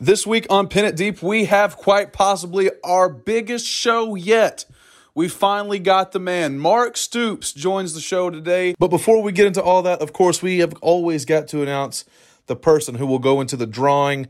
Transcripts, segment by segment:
This week on Pin It Deep, we have quite possibly our biggest show yet. We finally got the man. Mark Stoops joins the show today. But before we get into all that, of course, we have always got to announce the person who will go into the drawing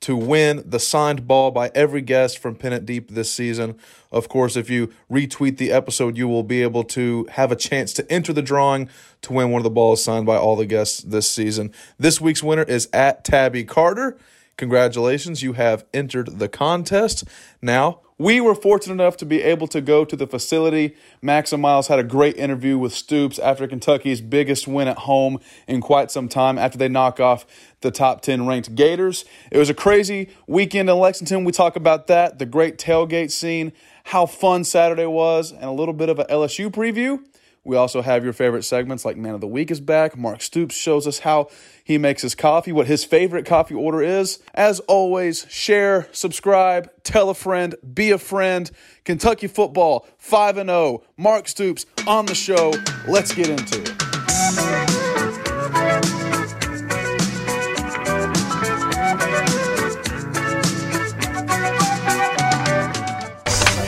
to win the signed ball by every guest from It Deep this season. Of course, if you retweet the episode, you will be able to have a chance to enter the drawing to win one of the balls signed by all the guests this season. This week's winner is at Tabby Carter. Congratulations, you have entered the contest. Now, we were fortunate enough to be able to go to the facility. Max and Miles had a great interview with Stoops after Kentucky's biggest win at home in quite some time after they knock off the top 10 ranked Gators. It was a crazy weekend in Lexington. We talk about that, the great tailgate scene, how fun Saturday was, and a little bit of an LSU preview. We also have your favorite segments like Man of the Week is back. Mark Stoops shows us how he makes his coffee, what his favorite coffee order is. As always, share, subscribe, tell a friend, be a friend. Kentucky football 5 and 0. Mark Stoops on the show. Let's get into it.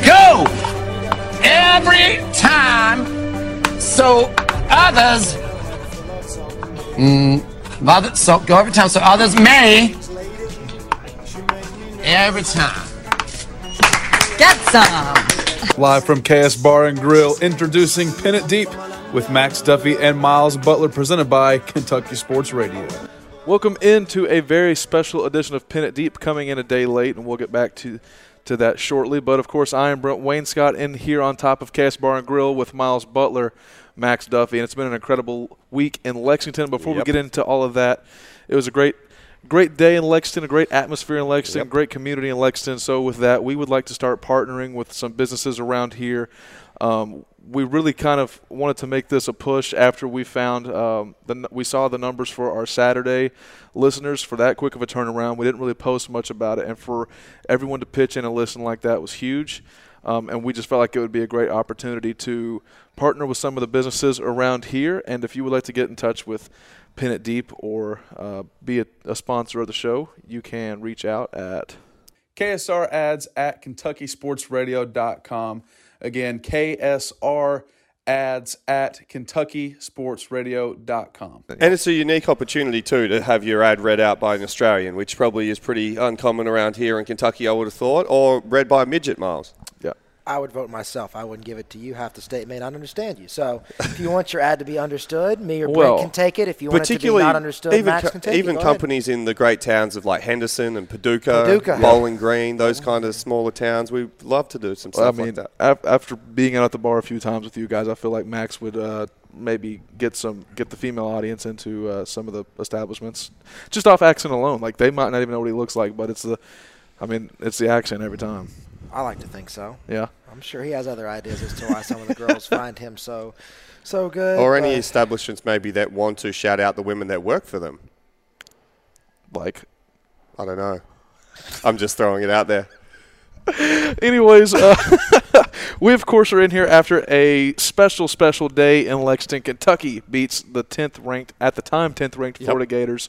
Go! Every time so others mm, other, so go every time so others may every time Get some. Live from KS Bar and Grill, introducing Pin It Deep with Max Duffy and Miles Butler, presented by Kentucky Sports Radio. Welcome into a very special edition of Pin It Deep, coming in a day late, and we'll get back to to that shortly. But of course, I am Brent Wayne Scott in here on top of KS Bar and Grill with Miles Butler, Max Duffy, and it's been an incredible week in Lexington. Before we get into all of that, it was a great great day in Lexington, a great atmosphere in Lexington, Yep. great community in Lexington. So with that, we would like to start partnering with some businesses around here. Um, we really kind of wanted to make this a push after we found um, the we saw the numbers for our Saturday listeners for that quick of a turnaround. We didn't really post much about it, and for everyone to pitch in and listen like that was huge. Um, and we just felt like it would be a great opportunity to partner with some of the businesses around here. And if you would like to get in touch with Pin It Deep or uh, be a, a sponsor of the show, you can reach out at KSR ads at KentuckySportsRadio.com. Again, KSR ads at KentuckySportsRadio.com. And it's a unique opportunity too to have your ad read out by an Australian, which probably is pretty uncommon around here in Kentucky, I would have thought, or read by a midget, Miles. Yeah. I would vote myself. I wouldn't give it to you. Half the state may not understand you. So if you want your ad to be understood, me or Brent Well, can take it. If you want it to be Particularly, not understood, even Max co- can take it. even Go ahead. companies in the great towns of like Henderson and Paducah, Paducah. Bowling Green, those kind of smaller towns, we love to do some Well, I stuff mean, like that. after being out at the bar a few times with you guys, I feel like Max would uh, maybe get some get the female audience into uh, some of the establishments just off accent alone. Like they might not even know what he looks like, but it's the, I mean, it's the accent every time. I like to think so. Yeah. I'm sure he has other ideas as to why some of the girls find him so so good. Or any establishments maybe that want to shout out the women that work for them. Like I don't know. I'm just throwing it out there. Anyways, uh, we of course are in here after a special, special day in Lexington. Kentucky beats the 10th ranked at the time 10th ranked Florida Gators,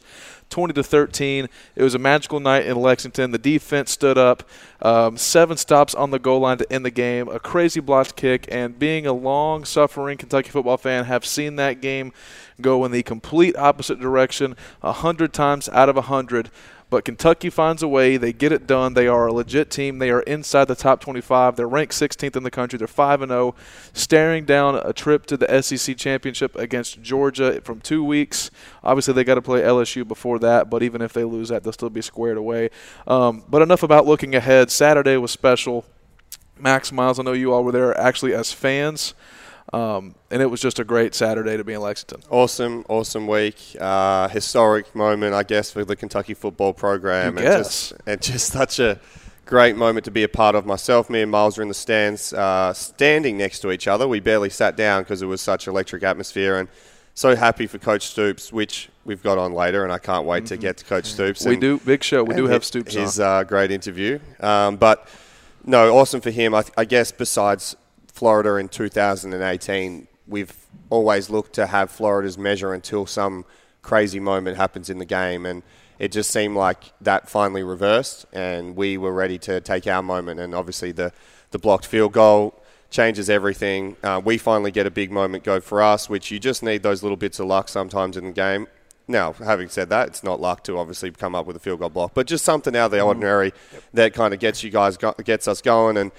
20 to 13. It was a magical night in Lexington. The defense stood up, um, seven stops on the goal line to end the game, a crazy blocked kick, and being a long-suffering Kentucky football fan, have seen that game go in the complete opposite direction a hundred times out of a hundred. But Kentucky finds a way. They get it done. They are a legit team. They are inside the top 25. They're ranked 16th in the country. They're 5 and 0, staring down a trip to the SEC championship against Georgia from two weeks. Obviously, they got to play LSU before that, but even if they lose that, they'll still be squared away. Um, but enough about looking ahead. Saturday was special. Max Miles, I know you all were there actually as fans. Um, and it was just a great Saturday to be in Lexington. Awesome, awesome week. Uh, historic moment, I guess, for the Kentucky football program. You and guess. just, and just such a great moment to be a part of. Myself, me, and Miles were in the stands, uh, standing next to each other. We barely sat down because it was such electric atmosphere. And so happy for Coach Stoops, which we've got on later, and I can't wait to get to Coach Stoops. Mm-hmm. We and- do big show. We do have Stoops His on. uh, great interview. Um, but no, awesome for him. I, th- I guess besides Florida in 2018, we've always looked to have Florida's measure until some crazy moment happens in the game, and it just seemed like that finally reversed, and we were ready to take our moment. And obviously, the the blocked field goal changes everything. Uh, we finally get a big moment go for us, which you just need those little bits of luck sometimes in the game. Now, having said that, it's not luck to obviously come up with a field goal block, but just something out of the ordinary that kind of gets you guys go- gets us going. And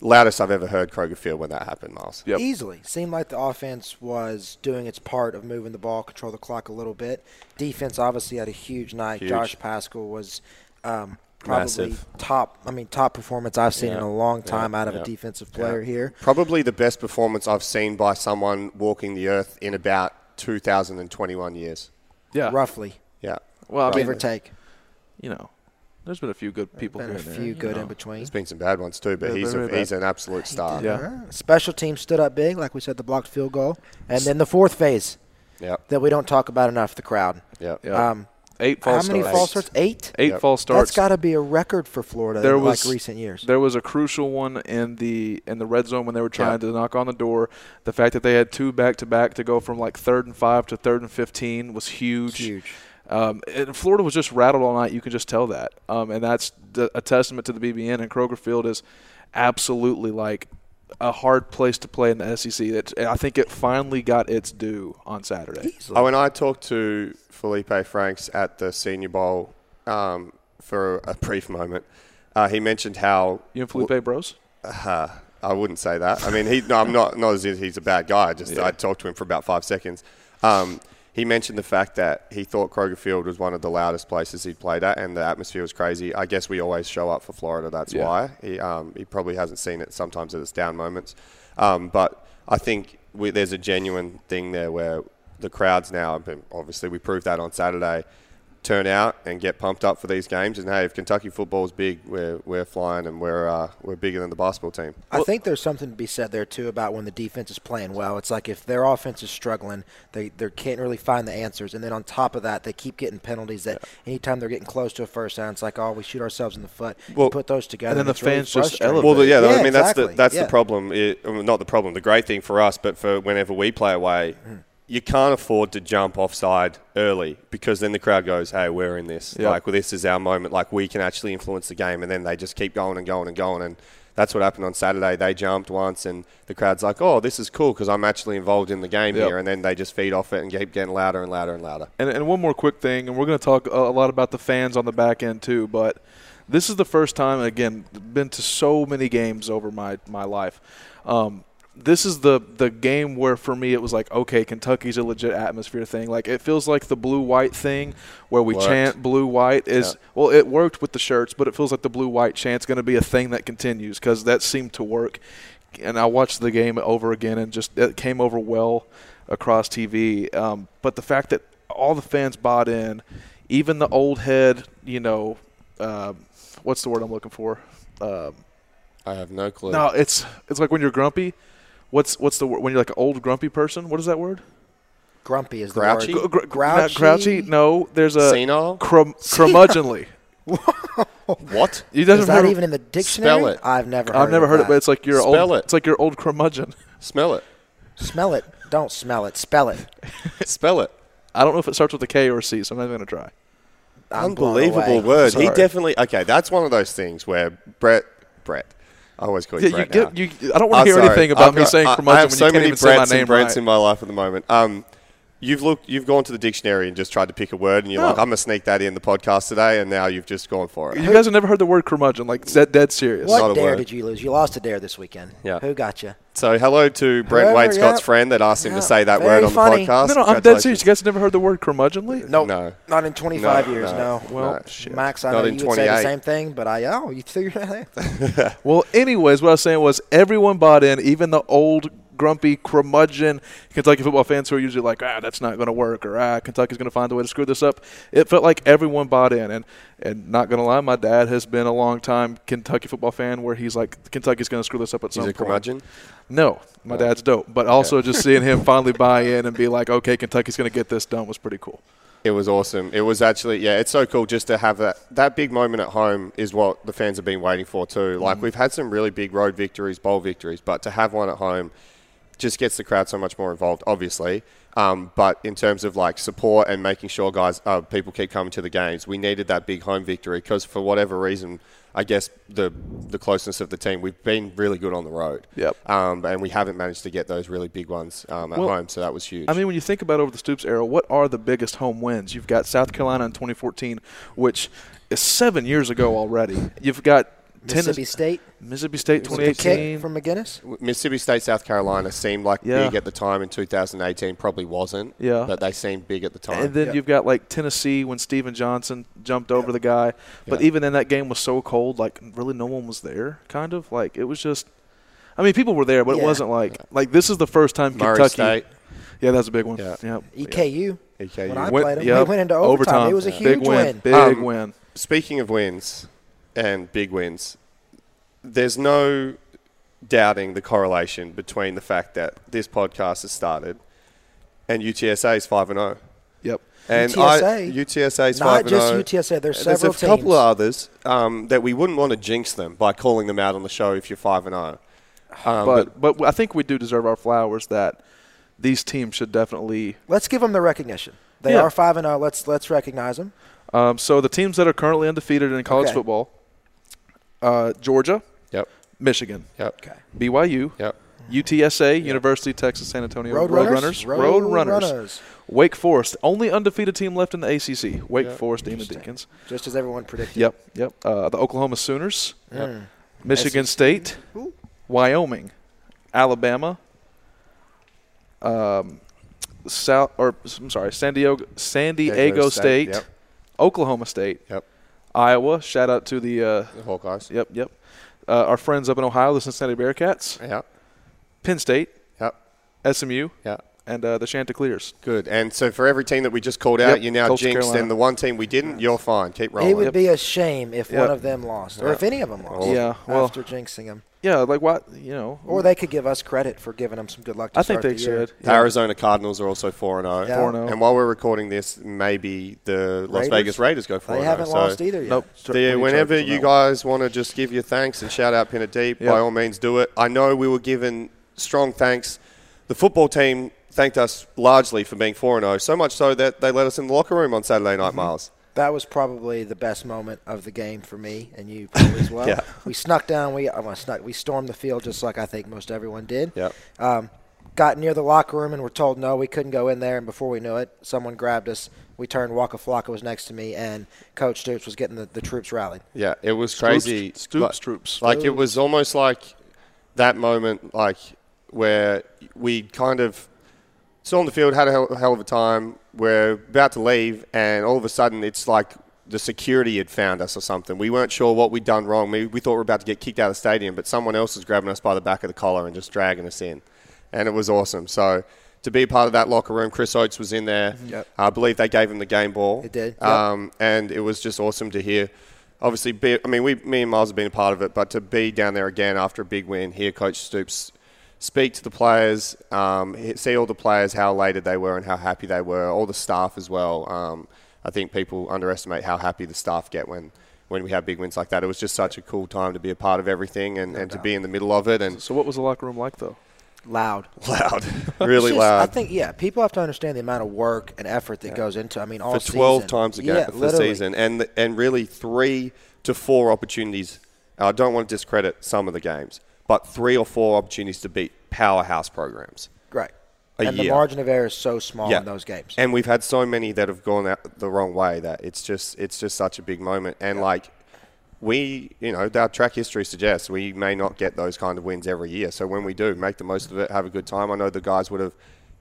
loudest I've ever heard Kroger Field when that happened, Miles. Yep. Easily. Seemed like the offense was doing its part of moving the ball, control the clock a little bit. Defense obviously had a huge night. Huge. Josh Paschal was um, probably Massive. top. I mean, top performance I've seen in a long time out of yeah. a defensive player here. Probably the best performance I've seen by someone walking the earth in about 2021 years. yeah. Roughly, Yeah. Well, I give mean, or take. you know, there's been a few good people Been here a and there, few you good know. in between. There's been some bad ones too, but Yeah, he's, a, he's an absolute star. Yeah. Uh, Special teams stood up big, like we said, the blocked field goal, and then the fourth phase Yep. that we don't talk about enough, the crowd. Yep. Yeah. Um, Eight how many starts. false starts? Eight. Eight Yep. false starts. That's got to be a record for Florida there in was like recent years. There was a crucial one in the in the red zone when they were trying Yeah. to knock on the door. The fact that they had two back to back to go from like third and five to third and fifteen was huge. Huge. Um, and Florida was just rattled all night. You can just tell that, um, and that's a testament to the BBN. And Kroger Field is absolutely like a hard place to play in the SEC. That I think it finally got its due on Saturday. Oh, and I talked to Feleipe Franks at the Senior Bowl um, for a brief moment. Uh, he mentioned how You and Feleipe Bros. Uh, I wouldn't say that. I mean, he, no, I'm not. Not as if he's a bad guy. Just I talked to him for about five seconds. Um, he mentioned the fact that he thought Kroger Field was one of the loudest places he'd played at, and the atmosphere was crazy. I guess we always show up for Florida. That's Yeah. why he um, he probably hasn't seen it sometimes at its down moments. Um, but I think we, there's a genuine thing there where the crowds now. Obviously, we proved that on Saturday. Turn out and get pumped up for these games. And hey, if Kentucky football's big, we're we're flying and we're uh, we're bigger than the basketball team. I think there's something to be said there too about when the defense is playing well. It's like if their offense is struggling, they they can't really find the answers, and then on top of that, they keep getting penalties. That anytime they're getting close to a first down, it's like oh, we shoot ourselves in the foot. You Well- put those together, And then the it's really fans just frustrating. elevate. Well, yeah, Yeah, I mean that's the that's Yeah. the problem. It, I not the problem. The great thing for us, but for whenever we play away, Mm. You can't afford to jump offside early because then the crowd goes, "Hey, we're in this. Yeah. Like, well, this is our moment. Like, we can actually influence the game." And then they just keep going and going and going. And that's what happened on Saturday. They jumped once, and the crowd's like, "Oh, this is cool because I'm actually involved in the game Yep. here." And then they just feed off it and keep getting louder and louder and louder. And, and one more quick thing, and we're going to talk a, a lot about the fans on the back end too. But this is the first time, again, been to so many games over my my life. Um, this is the the game where for me it was like, okay, Kentucky's a legit atmosphere thing. Like it feels like the blue white thing where we Worked. chant blue white is Yeah. well, it worked with the shirts, but it feels like the blue white chant's going to be a thing that continues because that seemed to work. And I watched the game over again, and just it came over well across TV. Um, but the fact that all the fans bought in, even the old head, you know, um, what's the word I'm looking for? Um, I have no clue. no, it's it's like when you're grumpy. What's what's the word when you're like an old grumpy person? What is that word? grumpy is the word. Gr- gr- Grouchy? not grouchy? No, there's a Senile? crum- curmudgeonly. What? You Is doesn't that even in the dictionary? it. I've never. I've heard never of heard it, but it's like your Spell old. it. It's like your old curmudgeon. Smell it. smell it. Don't smell it. Spell it. Spell it. I don't know if it starts with a K or a C, so I'm not even gonna try. I'm blown Unbelievable away. word. He definitely okay. That's one of those things where Brett, Brett. I always call you Yeah, Brett now. You, I don't want to hear sorry. anything about I've me got- saying I- curmudgeon I have so many even say my Bretts name and Brents right. in my life at the moment. Um, you've looked, you've gone to the dictionary and just tried to pick a word, and you're No. like, oh. I'm gonna sneak that in the podcast today, and now you've just gone for it. You guys have never heard the word curmudgeon, like dead, dead serious. Not What a dare word. did you lose? You lost a dare this weekend. Yeah. Who got you? So hello to Brent Whoever, Waitscott's yeah. friend that asked him Yeah. to say that Very word on funny. the podcast. No, no, I'm dead serious. You guys have never heard the word curmudgeonly? Nope. No. Not in 25 No, years. no. No. Well, No. shit. Max, I Not know you would say the same thing, but I oh, you figured it out. Well, anyways, what I was saying was everyone bought in, even the old grumpy curmudgeon Kentucky football fans who are usually like, ah, that's not going to work, or ah, Kentucky's going to find a way to screw this up. It felt like everyone bought in, and and not going to lie, my dad has been a long time Kentucky football fan where he's like, Kentucky's going to screw this up at He's some a point. curmudgeon. No, my dad's dope, but also just seeing him finally buy in and be like, okay, Kentucky's going to get this done was pretty cool. It was awesome. It was actually, yeah, it's so cool just to have that. That big moment at home is what the fans have been waiting for too. Like we've had some really big road victories, bowl victories, but to have one at home just gets the crowd so much more involved, obviously. Um, but in terms of like support and making sure guys, uh, people keep coming to the games, we needed that big home victory because for whatever reason, I guess the the closeness of the team, we've been really good on the road. Yep. Um, and we haven't managed to get those really big ones um, at Well, home, so that was huge. I mean, when you think about over the Stoops era, what are the biggest home wins? You've got South Carolina in 2014, which is seven years ago already. You've got Mississippi Tennessee, State. Mississippi State Was it a 2018. kick from MacGinnis. Mississippi State, South Carolina seemed like Yeah. big at the time in 2018. Probably wasn't. Yeah. But they seemed big at the time. And then you've got like Tennessee when Stephen Johnson jumped over the guy. But Yeah. even then, that game was so cold, like really no one was there. Kind of like it was just. I mean, people were there, but it wasn't like like this is the first time Murray Kentucky. State, Yeah, that's a big one. Yeah. Yep. EKU. EKU. When I Went- played them, yep, we went into overtime. It was a huge big win. win. Big Um, win. Speaking of wins and big wins, there's no doubting the correlation between the fact that this podcast has started and UTSA is 5 and 0. Yep. And UTSA? I, UTSA is Not 5 and just 0. UTSA. There's And several There's a couple teams. of others um, that we wouldn't want to jinx them by calling them out on the show if you're 5 and 0. Um, but but I think we do deserve our flowers that these teams should definitely. Let's give them the recognition. They Yeah. are five and zero. Let's let's recognize them. Um, so the teams that are currently undefeated in college Okay. football: uh, Georgia, Yep. Michigan, Yep. Okay. BYU, Yep. UTSA, University of Texas San Antonio, Roadrunners? Road Road Runners, Runners. Wake Forest, only undefeated team left in the ACC. Wake Forest Demon Deacons. Just as everyone predicted. Yep, yep. Uh, the Oklahoma Sooners, Mm. Michigan State, Wyoming, Alabama, um, South or I'm sorry, San Diego, San Diego State, Yep. Oklahoma State, Yep. Iowa. Shout out to the uh, The Hawkeyes. yep, yep. Uh, our friends up in Ohio, the Cincinnati Bearcats, Yep. Penn State, Yep. SMU, Yep. and uh, the Chanticleers. Good. And so for every team that we just called out, Yep. you're now Coastal jinxed. Carolina. And the one team we didn't, you're fine. Keep rolling. It would Yep. be a shame if Yep. one of them lost, or if any of them lost. Yeah, well- after jinxing them, Yeah, like what you know. or they could give us credit for giving them some good luck. To I think they the should. The Arizona Cardinals are also 4 and 0. Yeah. 4 and 0. And while we're recording this, maybe the Las Raiders? Vegas Raiders go 4 They and 0. haven't lost either yet. Nope. The, whenever you guys want to just give your thanks and shout out Pin It Deep, Yep. by all means do it. I know we were given strong thanks. The football team thanked us largely for being 4 and 0, so much so that they let us in the locker room on Saturday night, Mm-hmm. Miles. That was probably the best moment of the game for me and you probably as well. Yeah. We snuck down. We uh, well, snuck. We stormed the field just like I think most everyone did. Yep. Um, got near the locker room and were told no, we couldn't go in there. And before we knew it, someone grabbed us. We turned. Waka Flocka was next to me, and Coach Stoops was getting the, the troops rallied. Yeah, it was crazy. Stoops, Like- Stoops. Like it was almost like that moment, like where we kind of saw on the field, had a hell, hell of a time. We're about to leave, and all of a sudden, it's like the security had found us or something. We weren't sure what we'd done wrong. We, we thought we were about to get kicked out of the stadium, but someone else was grabbing us by the back of the collar and just dragging us in, and it was awesome. So. To be a part of that locker room, Chris Oats was in there. Yep. I believe they gave him the game ball. It did, yep. Um, and it was just awesome to hear. Obviously, be, I mean, we, me and Miles have been a part of it, but to be down there again after a big win, hear Coach Stoops speak to the players, um, see all the players how elated they were and how happy they were, all the staff as well. Um, I think people underestimate how happy the staff get when, when we have big wins like that. It was just such a cool time to be a part of everything and, and to be in the middle of it and So what was the locker room like though? Loud. loud, really just- loud. I think yeah, people have to understand the amount of work and effort that goes into. I mean, all for 12 season. times a game yeah, for the season, and and really three to four opportunities. I don't want to discredit some of the games, but three or four opportunities to beat powerhouse programs. Great. A and year. the margin of error is so small Yeah. in those games. And we've had so many that have gone out the wrong way that it's just it's just such a big moment. And like we, you know, our track history suggests we may not get those kind of wins every year. So when we do, make the most of it, have a good time. I know the guys would have,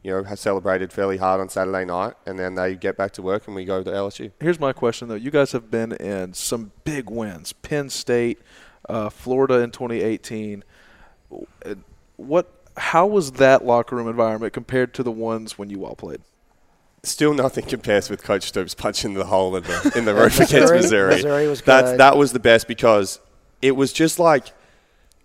you know, have celebrated fairly hard on Saturday night, and then they get back to work and we go to LSU. Here's my question though: You guys have been in some big wins, Penn State, uh, Florida in 2018. Uh, What? How was that locker room environment compared to the ones when you all played? Still nothing compares with Coach Stoops punching the hole in the in the roof against Missouri- Missouri. Missouri was That's good. that was the best because it was just like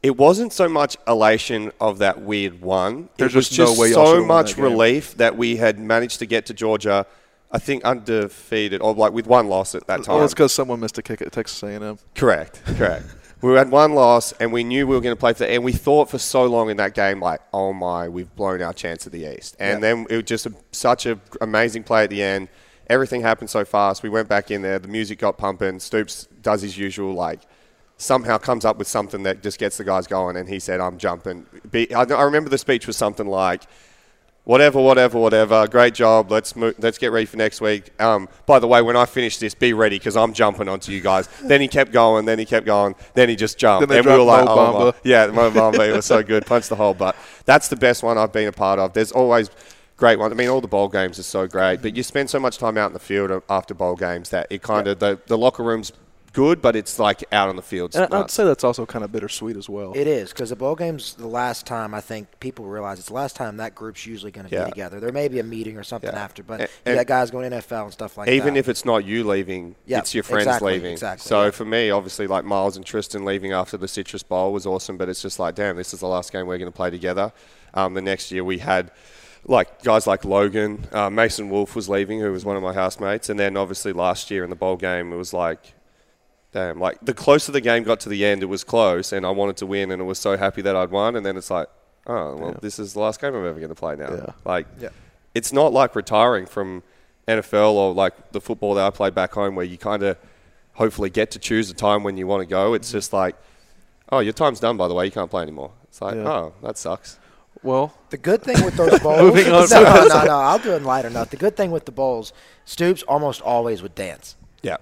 it wasn't so much elation of that weird one. There's it was just no just way so much that relief that we had managed to get to Georgia. I think undefeated or like with one loss at that time. Well, it's because someone missed a kick at Texas A&M. Correct, correct. we had one loss, and we knew we were going to play for the. And we thought for so long in that game, like, oh my, we've blown our chance at the East. And then it was just a, such an amazing play at the end. Everything happened so fast. We went back in there. The music got pumping. Stoops does his usual, like, somehow comes up with something that just gets the guys going. And he said, "I'm jumping." Be, I, I remember the speech was something like whatever, whatever, whatever. Great job. Let's move, let's get ready for next week. Um, by the way, when I finish this, be ready because I'm jumping onto you guys. then he kept going. Then he kept going. Then he just jumped. Then they and we were like, Mo oh my. Bamba. yeah, Mo Bamba. It was so good. Punch the hole. But that's the best one I've been a part of. There's always great ones. I mean, all the bowl games are so great, but you spend so much time out in the field after bowl games that it kind of the, the locker room's good, but it's like out on the field. And I'd say that's also kind of bittersweet as well. It is because the bowl game's the last time I think people realize it's the last time that group's usually going to Yeah. be together. There may be a meeting or something Yeah. after, but And- and got guys going to NFL and stuff like that. even if it's not you leaving, Yeah, it's your friends exactly, leaving. exactly, so yeah. for me, obviously, like Miles and Tristan leaving after the Citrus Bowl was awesome, but it's just like, damn, this is the last game we're going to play together. Um, the next year we had like guys like Logan, uh, Mason Wolf was leaving, who was one of my housemates, and then obviously last year in the bowl game, it was like. Damn, like the closer the game got to the end, it was close, and I wanted to win, and I was so happy that I'd won. And then it's like, oh, well, Yeah. this is the last game I'm ever going to play now. Yeah. Like, Yeah. it's not like retiring from NFL or like the football that I played back home where you kind of hopefully get to choose a time when you want to go. It's mm-hmm. just like, oh, your time's done, by the way. You can't play anymore. It's like, Yeah. oh, that sucks. Well, The good thing with those bowls. Moving on. no, no, no, no. I'll do it in lighter note. The good thing with the bowls, Stoops almost always would dance. Yeah.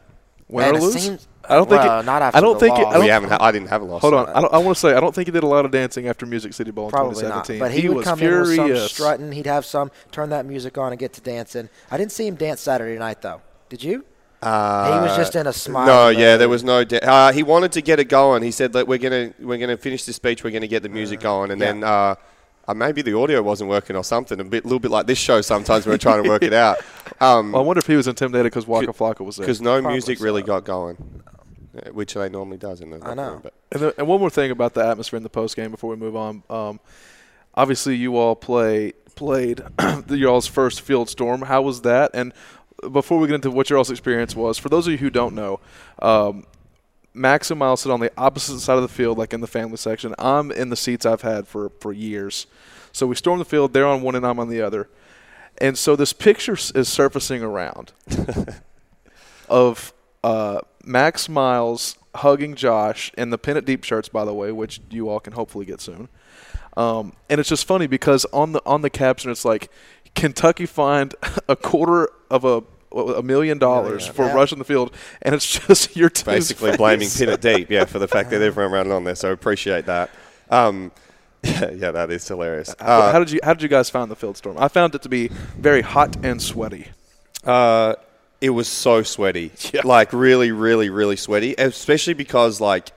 win or lose? seems- I don't think. well, it, not after I don't the think. It. I don't, we haven't. I didn't have a loss. hold on. I, I want to say I don't think he did a lot of dancing after Music City Bowl in Probably not. 2017. But he, would was come furious. in with some strutting. He'd have some turn that music on and get to dancing. I didn't see him dance Saturday night though. Did you? Uh, he was just in a smile. No, yeah, there was no. De- uh, he wanted to get it going. He said that we're gonna we're gonna finish this speech. We're gonna get the music going, and yeah. then uh, uh, maybe the audio wasn't working or something. A bit, little bit like this show. Sometimes we're trying to work it out. Um, Well, I wonder if he was intimidated because Waka Flocka was there. because no Probably music so. really got going, which I normally does in the. I know. But And, the, and one more thing about the atmosphere in the post game before we move on. Um, obviously, you all play played the y'all's first field storm. How was that? And before we get into what your all's experience was, for those of you who don't know, um, Max and Miles sit on the opposite side of the field, like in the family section. I'm in the seats I've had for for years. So we storm the field. They're on one, and I'm on the other. And so this picture is surfacing around of uh, Max Miles hugging Josh in the Pin It Deep shirts, by the way, which you all can hopefully get soon. Um, and it's just funny because on the on the caption it's like Kentucky fined a quarter of a a million dollars for Yeah. rushing the field, and it's just your team's basically blaming face. Pin It Deep, yeah, for the fact that everyone ran it on there. So appreciate that. Um, yeah, yeah, that is hilarious. Uh, how did you how did you guys find the field storm? I found it to be very hot and sweaty. Uh, it was so sweaty, Yeah. like really, really, really sweaty. Especially because like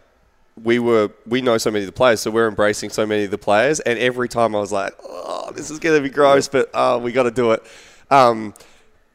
we were, we know so many of the players, so we're embracing so many of the players. And every time I was like, oh, this is gonna be gross, but oh, we got to do it. Um,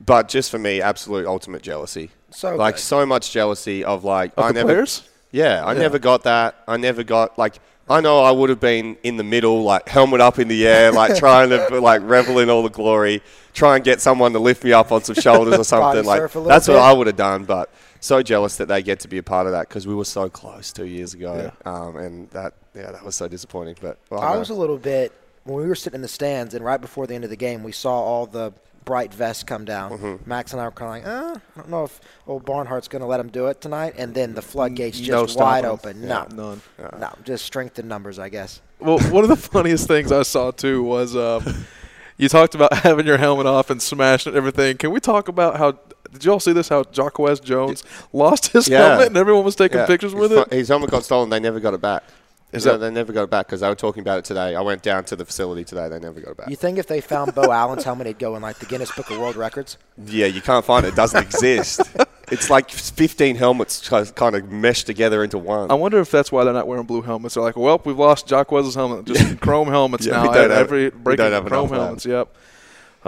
but just for me, absolute ultimate jealousy. So like so much jealousy of like Of I never, players? Yeah, I Yeah. never got that. I never got like. I know I would have been in the middle, like helmet up in the air, like trying to like revel in all the glory, try and get someone to lift me up on some shoulders or something. Like surf a little that's what. I would have done. But so jealous that they get to be a part of that because we were so close two years ago, um, and that yeah, that was so disappointing. But well, I no. was a little bit when we were sitting in the stands, and right before the end of the game, we saw all the bright vest come down. Mm-hmm. Max and I were kind of like, uh, I don't know if old Barnhart's going to let him do it tonight. And then the floodgates No just wide open. Yeah, no, none. no, just strength in numbers, I guess. Well, one of the funniest things I saw too was um, you talked about having your helmet off and smashing everything. Can we talk about how? Did you all see this? How Jacquez Jones lost his Yeah. helmet and everyone was taking Yeah. pictures with fu- it. His helmet got stolen. They never got it back. Is No, that- they never got it back because they were talking about it today. I went down to the facility today. They never got it back. You think if they found Bo Allen's helmet, he'd go in like the Guinness Book of World Records? Yeah, you can't find it. It doesn't exist. It's like 15 helmets kind of meshed together into one. I wonder if that's why they're not wearing blue helmets. They're like, well, we've lost Jacquez's helmet, just chrome helmets Yeah, now. we don't have- Every we breaking don't have chrome enough of helmets. Yep.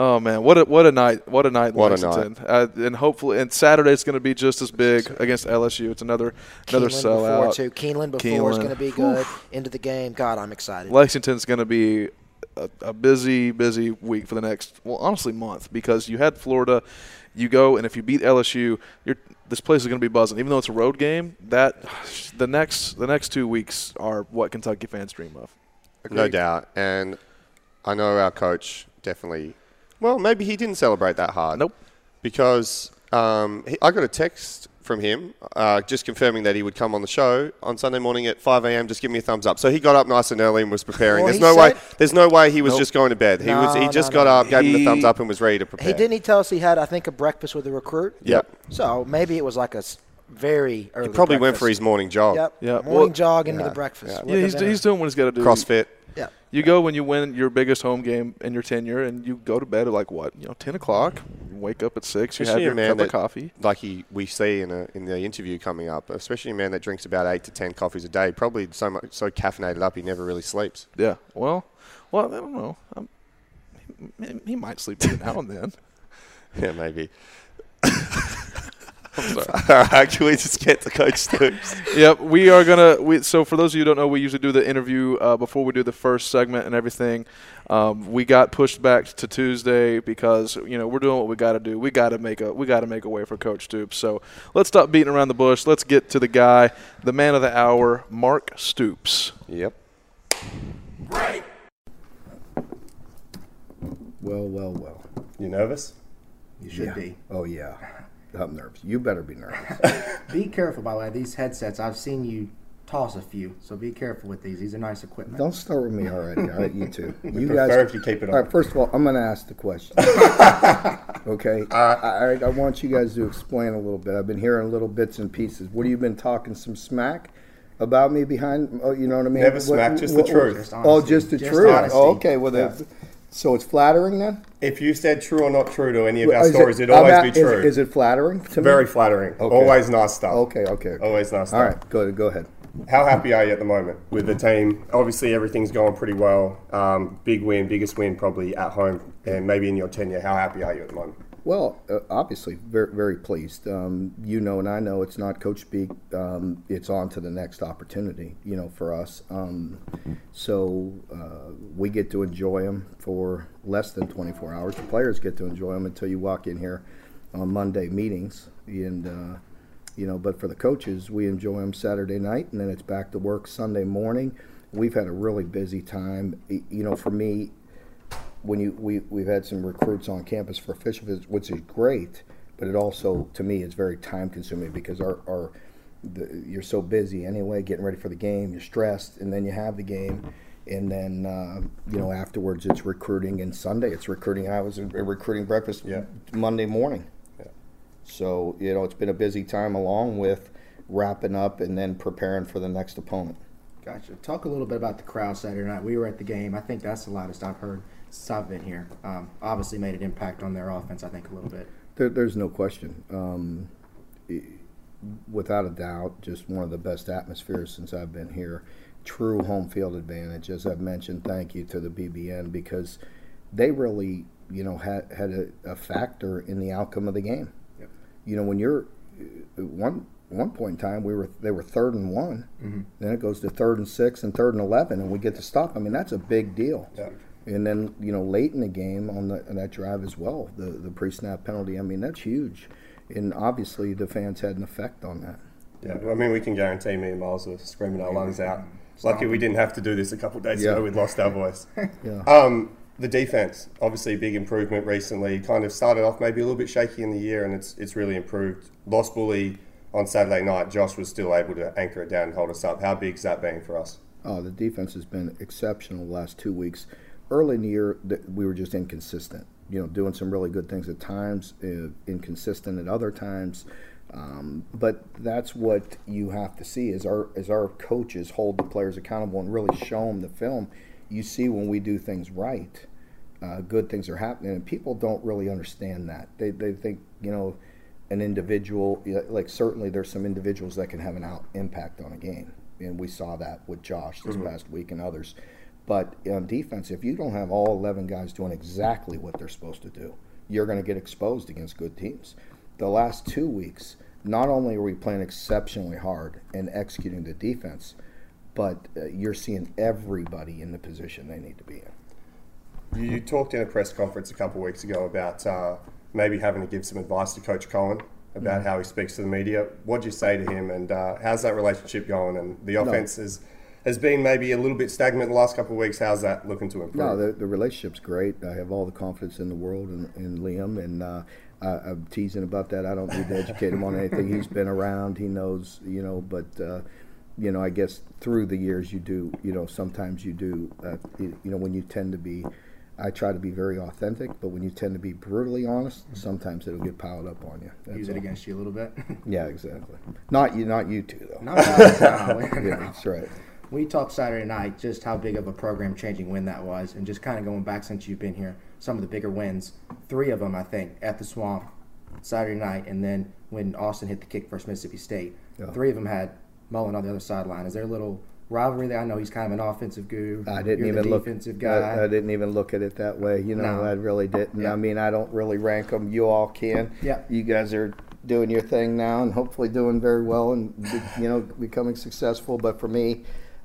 Oh man, what a what a night! What a night, in What a Lexington. Uh, and hopefully, and Saturday Saturday's going to be just as big against LSU. It's another another Keeneland before sellout. too. Keeneland before is going to be good. Into the game. God, I'm excited. Lexington's going to be a, a busy, busy week for the next, well, honestly, month because you had Florida. You go and if you beat LSU, you're, this place is going to be buzzing. Even though it's a road game, that the next the next two weeks are what Kentucky fans dream of. No doubt. And I know our coach definitely, well, maybe he didn't celebrate that hard. Nope. Because um, he, I got a text from him uh, just confirming that he would come on the show on Sunday morning at 5 a.m. Just give me a thumbs up. So he got up nice and early and was preparing. Well, there's he no way. There's no way he was Nope. just going to bed. He was. He just no, got no. up, gave him the thumbs up, and was ready to prepare. He didn't he tell us he had I think a breakfast with a recruit. Yep. So maybe it was like a very early. He probably went for his morning jog. Yep. Yeah, Morning well- jog into the breakfast. Yeah, Wouldn't he's, have been he's doing what he's got to do. CrossFit. Yeah. You go when you win your biggest home game in your tenure, and you go to bed at like what, you know, ten o'clock. Wake up at six. You have your man cup that, of coffee. like he, we see in, a, in the interview coming up, especially a man that drinks about eight to ten coffees a day, probably so much so caffeinated up he never really sleeps. Yeah. Well, well, I don't know. Um he, he might sleep now and then. Yeah, maybe. I'm sorry. All right, can we just get to Coach Stoops? yep, we are gonna. We, so for those of you who don't know, we usually do the interview uh, before we do the first segment and everything. Um, we got pushed back to Tuesday because you know we're doing what we got to do. We got to make a we got to make a way for Coach Stoops. So let's stop beating around the bush. Let's get to the guy, the man of the hour, Mark Stoops. Yep. Right. Well, well, well. You nervous? You should Yeah. be. Oh yeah, I'm nervous. You better be nervous. Be careful, by the way. These headsets, I've seen you toss a few, so be careful with these. These are nice equipment. Don't start with me already. All right, you two. You prefer if you keep it All on. right. First of all, I'm going to ask the question. okay. I, I, I want you guys to explain a little bit. I've been hearing little bits and pieces. What have you been talking some smack about me behind? Oh, you know what I mean? Never What- smack, just the truth. Just oh, just the Just truth. Oh, okay. Well, Yeah. So it's flattering then. If you said true or not true to any of our Is stories, it, it'd always I'm be at- is- true. Is, it flattering to me? Very flattering. Okay. Always nice stuff. Okay. Okay. Always nice stuff. All right. Go go ahead. How happy are you at the moment with the team? Obviously, everything's going pretty well. Um, big win, biggest win probably at home, and maybe in your tenure. How happy are you at the moment? Well, uh, obviously, very, very pleased. Um, you know, and I know it's not coach speak. Um, it's on to the next opportunity. You know, for us. Um, so uh, we get to enjoy them for less than 24 hours. The players get to enjoy them until you walk in here on Monday meetings, and uh, you know. But for the coaches, we enjoy them Saturday night, and then it's back to work Sunday morning. We've had a really busy time. You know, for me, when you we we've had some recruits on campus for official visits, which is great, but it also to me is very time consuming because our our the, you're so busy anyway, getting ready for the game, you're stressed, and then you have the game, and then uh, you know afterwards it's recruiting, and Sunday it's recruiting. I was at a recruiting breakfast Yeah. Monday morning, so you know it's been a busy time along with wrapping up and then preparing for the next opponent. Gotcha. Talk a little bit about the crowd Saturday night. We were at the game. I think that's the loudest I've heard been here. Um, obviously, made an impact on their offense. I think a little bit. There, there's no question. Um, without a doubt, just one of the best atmospheres since I've been here. True home field advantage, as I've mentioned. Thank you to the BBN because they really, you know, had had a, a factor in the outcome of the game. Yep. You know, when you're one one point in time, we were they were third and one. Then it goes to third and six and third and eleven, and we get to stop. I mean, that's a big deal. Yeah. And then you know late in the game on, the, on that drive as well, the the pre-snap penalty. I mean that's huge, and obviously the fans had an effect on that. Yeah, I mean, we can guarantee me and Miles were screaming our lungs out. Lucky we didn't have to do this a couple of days Yeah. ago. We'd lost our voice. Yeah. Um, the defense, obviously, big improvement recently. Kind of started off maybe a little bit shaky in the year, and it's it's really improved. Lost bully on Saturday night. Josh was still able to anchor it down and hold us up. How big's that been for us? Oh, the defense has been exceptional the last two weeks. Early in the year, th- we were just inconsistent. You know, doing some really good things at times, uh, inconsistent at other times. Um, but that's what you have to see is our as our coaches hold the players accountable and really show them the film. You see when we do things right, uh, good things are happening, and people don't really understand that. They they think you know an individual, like certainly there's some individuals that can have an out impact on a game, and we saw that with Josh this past week and others. But on defense, if you don't have all 11 guys doing exactly what they're supposed to do, you're going to get exposed against good teams. The last two weeks, not only are we playing exceptionally hard and executing the defense, but uh, you're seeing everybody in the position they need to be in. You, you talked in a press conference a couple of weeks ago about uh, maybe having to give some advice to Coach Coen about how he speaks to the media. What'd you say to him, and uh, how's that relationship going? And the offense is, has been maybe a little bit stagnant the last couple of weeks. How's that looking to improve? No, the, the relationship's great. I have all the confidence in the world in, in Liam, and uh, I, I'm teasing about that. I don't need to educate him on anything. He's been around. He knows, you know. But uh, you know, I guess through the years, you do. You know, sometimes you do. Uh, you, you know, when you tend to be. I try to be very authentic, but when you tend to be brutally honest, sometimes it'll get piled up on you. That's Use it all. against you a little bit. Yeah, exactly. Not you, not you two though. No, no, no, no. yeah, that's right. We talked Saturday night just how big of a program changing win that was, and just kind of going back since you've been here, some of the bigger wins. Three of them, I think, at the Swamp Saturday night, and then when Austin hit the kick versus Mississippi State. Yeah. Three of them had Mullen on the other sideline. Is there a little rivalry there? I know he's kind of an offensive guru. I didn't You're even look. defensive I, guy. I didn't even look at it that way. You know, No. I really didn't. Yeah. I mean, I don't really rank them. You all can. Yeah. You guys are doing your thing now, and hopefully doing very well, and you know, becoming successful. But for me,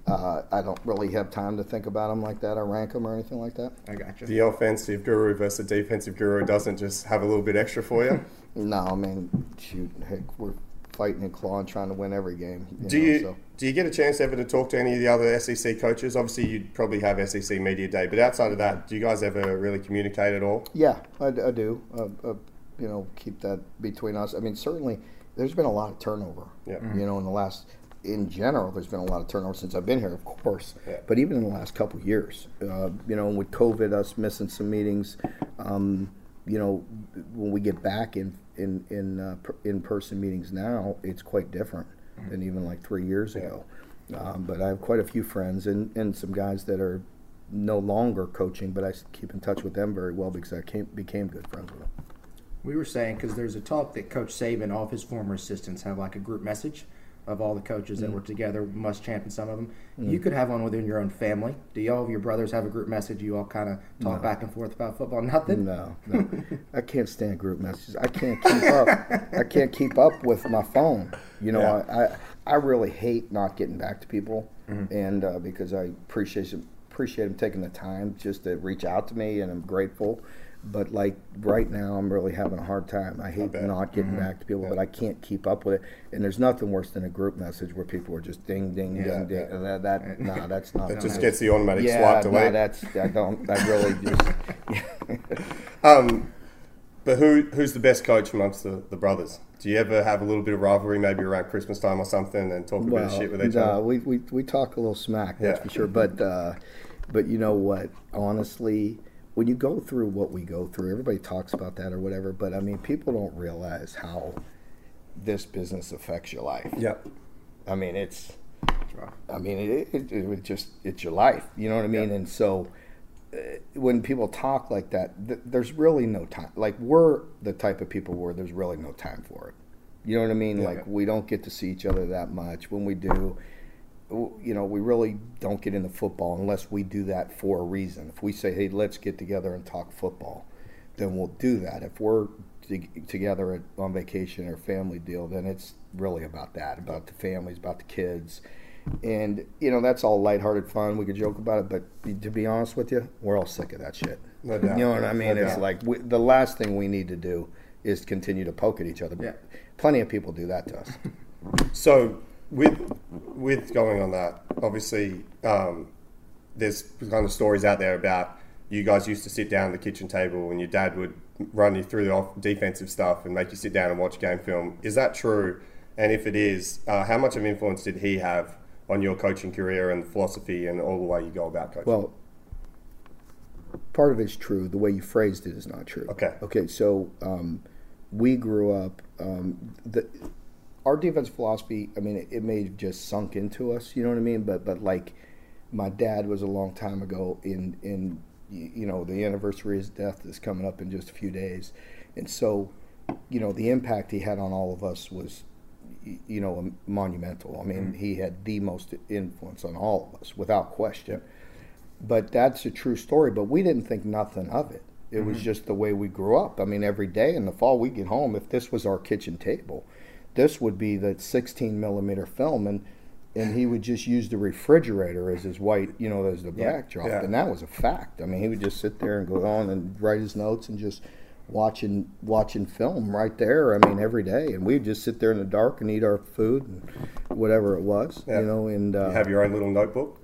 uh, I don't really have time to think about them like that or rank them or anything like that. I got you. the offensive guru versus the defensive guru doesn't just have a little bit extra for you. No, I mean, shoot, heck, we're fighting and clawing, trying to win every game. You Do know, you so. do you get a chance ever to talk to any of the other SEC coaches? Obviously, you'd probably have SEC media day, but outside of that, do you guys ever really communicate at all? Yeah, I, I do. Uh, uh, you know, keep that between us. I mean, certainly, there's been a lot of turnover. Yeah. You know, in the last, in general, there's been a lot of turnover since I've been here, of course. Yeah. But even in the last couple of years, uh, you know, with COVID, us missing some meetings, um, you know, when we get back in in in uh, per- in-person meetings now, it's quite different than even like three years ago. Um, but I have quite a few friends and, and some guys that are no longer coaching, but I keep in touch with them very well because I came, became good friends with them. We were saying because there's a talk that Coach Saban, all of his former assistants, have like a group message of all the coaches that mm-hmm. were together. Must champion some of them. Mm-hmm. You could have one within your own family. Do you all of your brothers have a group message? You all kind of talk back and forth about football. Nothing. No, no, I can't stand group messages. I can't keep up. I can't keep up with my phone. You know, I, I I really hate not getting back to people, mm-hmm. and uh, because I appreciate appreciate them taking the time just to reach out to me, and I'm grateful. But like right now, I'm really having a hard time. I hate bet. not getting back to people, but I can't keep up with it. And there's nothing worse than a group message where people are just ding, ding, Yeah, ding, ding. That, that no, that's not. It just gets the automatic yeah, swipe no, delete. that's I don't. I really just. Um, but who who's the best coach amongst the, the brothers? Do you ever have a little bit of rivalry, maybe around Christmas time or something, and talk a bit of shit with each no, other? we, we, we talk a little smack, that's Yeah. for sure. But uh, but you know what? Honestly, when you go through what we go through, everybody talks about that or whatever. But I mean, people don't realize how this business affects your life. Yep. I mean, it's. I mean, it, it, it just it's your life. You know what I mean? And so uh, when people talk like that, th- there's really no time. Like we're the type of people where there's really no time for it. You know what I mean? Like we don't get to see each other that much. When we do, you know, we really don't get into football unless we do that for a reason. If we say, "Hey, let's get together and talk football," then we'll do that. If we're t- together at, on vacation or family deal, then it's really about that, about the families, about the kids. And you know that's all lighthearted fun. We could joke about it, but to be honest with you, we're all sick of that shit. No doubt. You know what I mean? No it's doubt. like we, the last thing we need to do is continue to poke at each other. Yeah. Plenty of people do that to us. So with with going on that, obviously, um, there's kind of stories out there about you guys used to sit down at the kitchen table and your dad would run you through the off- defensive stuff and make you sit down and watch game film. Is that true? And if it is, uh, how much of influence did he have on your coaching career and philosophy and all the way you go about coaching? Well, part of it's true. The way you phrased it is not true. Okay. Okay. So um, we grew up. Um, the our defense philosophy. I mean, it, it may have just sunk into us. You know what I mean? But but like, my dad was a long time ago. In in you know the anniversary of his death is coming up in just a few days, and so you know, the impact he had on all of us was, you know, monumental. I mean, mm-hmm. he had the most influence on all of us, without question. But that's a true story. But we didn't think nothing of it. It was mm-hmm. just the way we grew up. I mean, every day in the fall we get home, if this was our kitchen table, this would be the 16 millimeter film, and and he would just use the refrigerator as his white, you know, as the backdrop, Yeah. and that was a fact. I mean, he would just sit there and go on and write his notes and just watching watching film right there. I mean, every day, and we'd just sit there in the dark and eat our food and whatever it was, Yeah. you know. And uh, You have your own little notebook.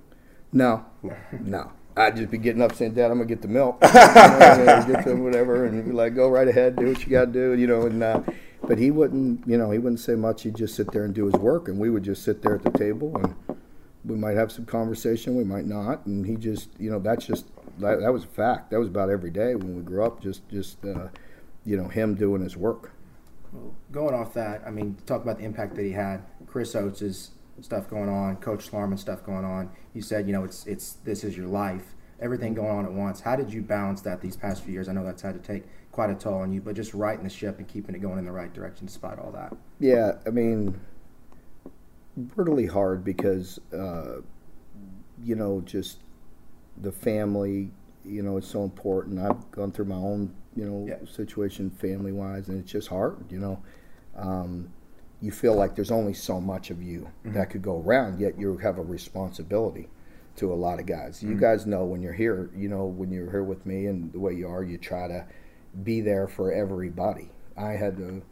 no, no. I'd just be getting up saying, "Dad, I'm gonna get the milk, you know, get the whatever," and be like, "Go right ahead, do what you got to do," you know. And uh, but he wouldn't, you know, he wouldn't say much. He'd just sit there and do his work, and we would just sit there at the table, and we might have some conversation, we might not, and he just, you know, that's just that, that was a fact. That was about every day when we grew up. Just, just, uh, you know, him doing his work. Going off that, I mean, talk about the impact that he had. Chris Oats' stuff going on, Coach Schlarman stuff going on. You said, you know, it's it's this is your life, everything going on at once. How did you balance that these past few years? I know that's had to take quite a toll on you, but just righting the ship and keeping it going in the right direction despite all that. Yeah, I mean, brutally hard because, uh, you know, just the family, you know, it's so important. I've gone through my own, you know, Yeah. situation family wise, and it's just hard, you know. Um, you feel like there's only so much of you that could go around, yet you have a responsibility to a lot of guys. You guys know when you're here, you know, when you're here with me and the way you are, you try to be there for everybody. I had to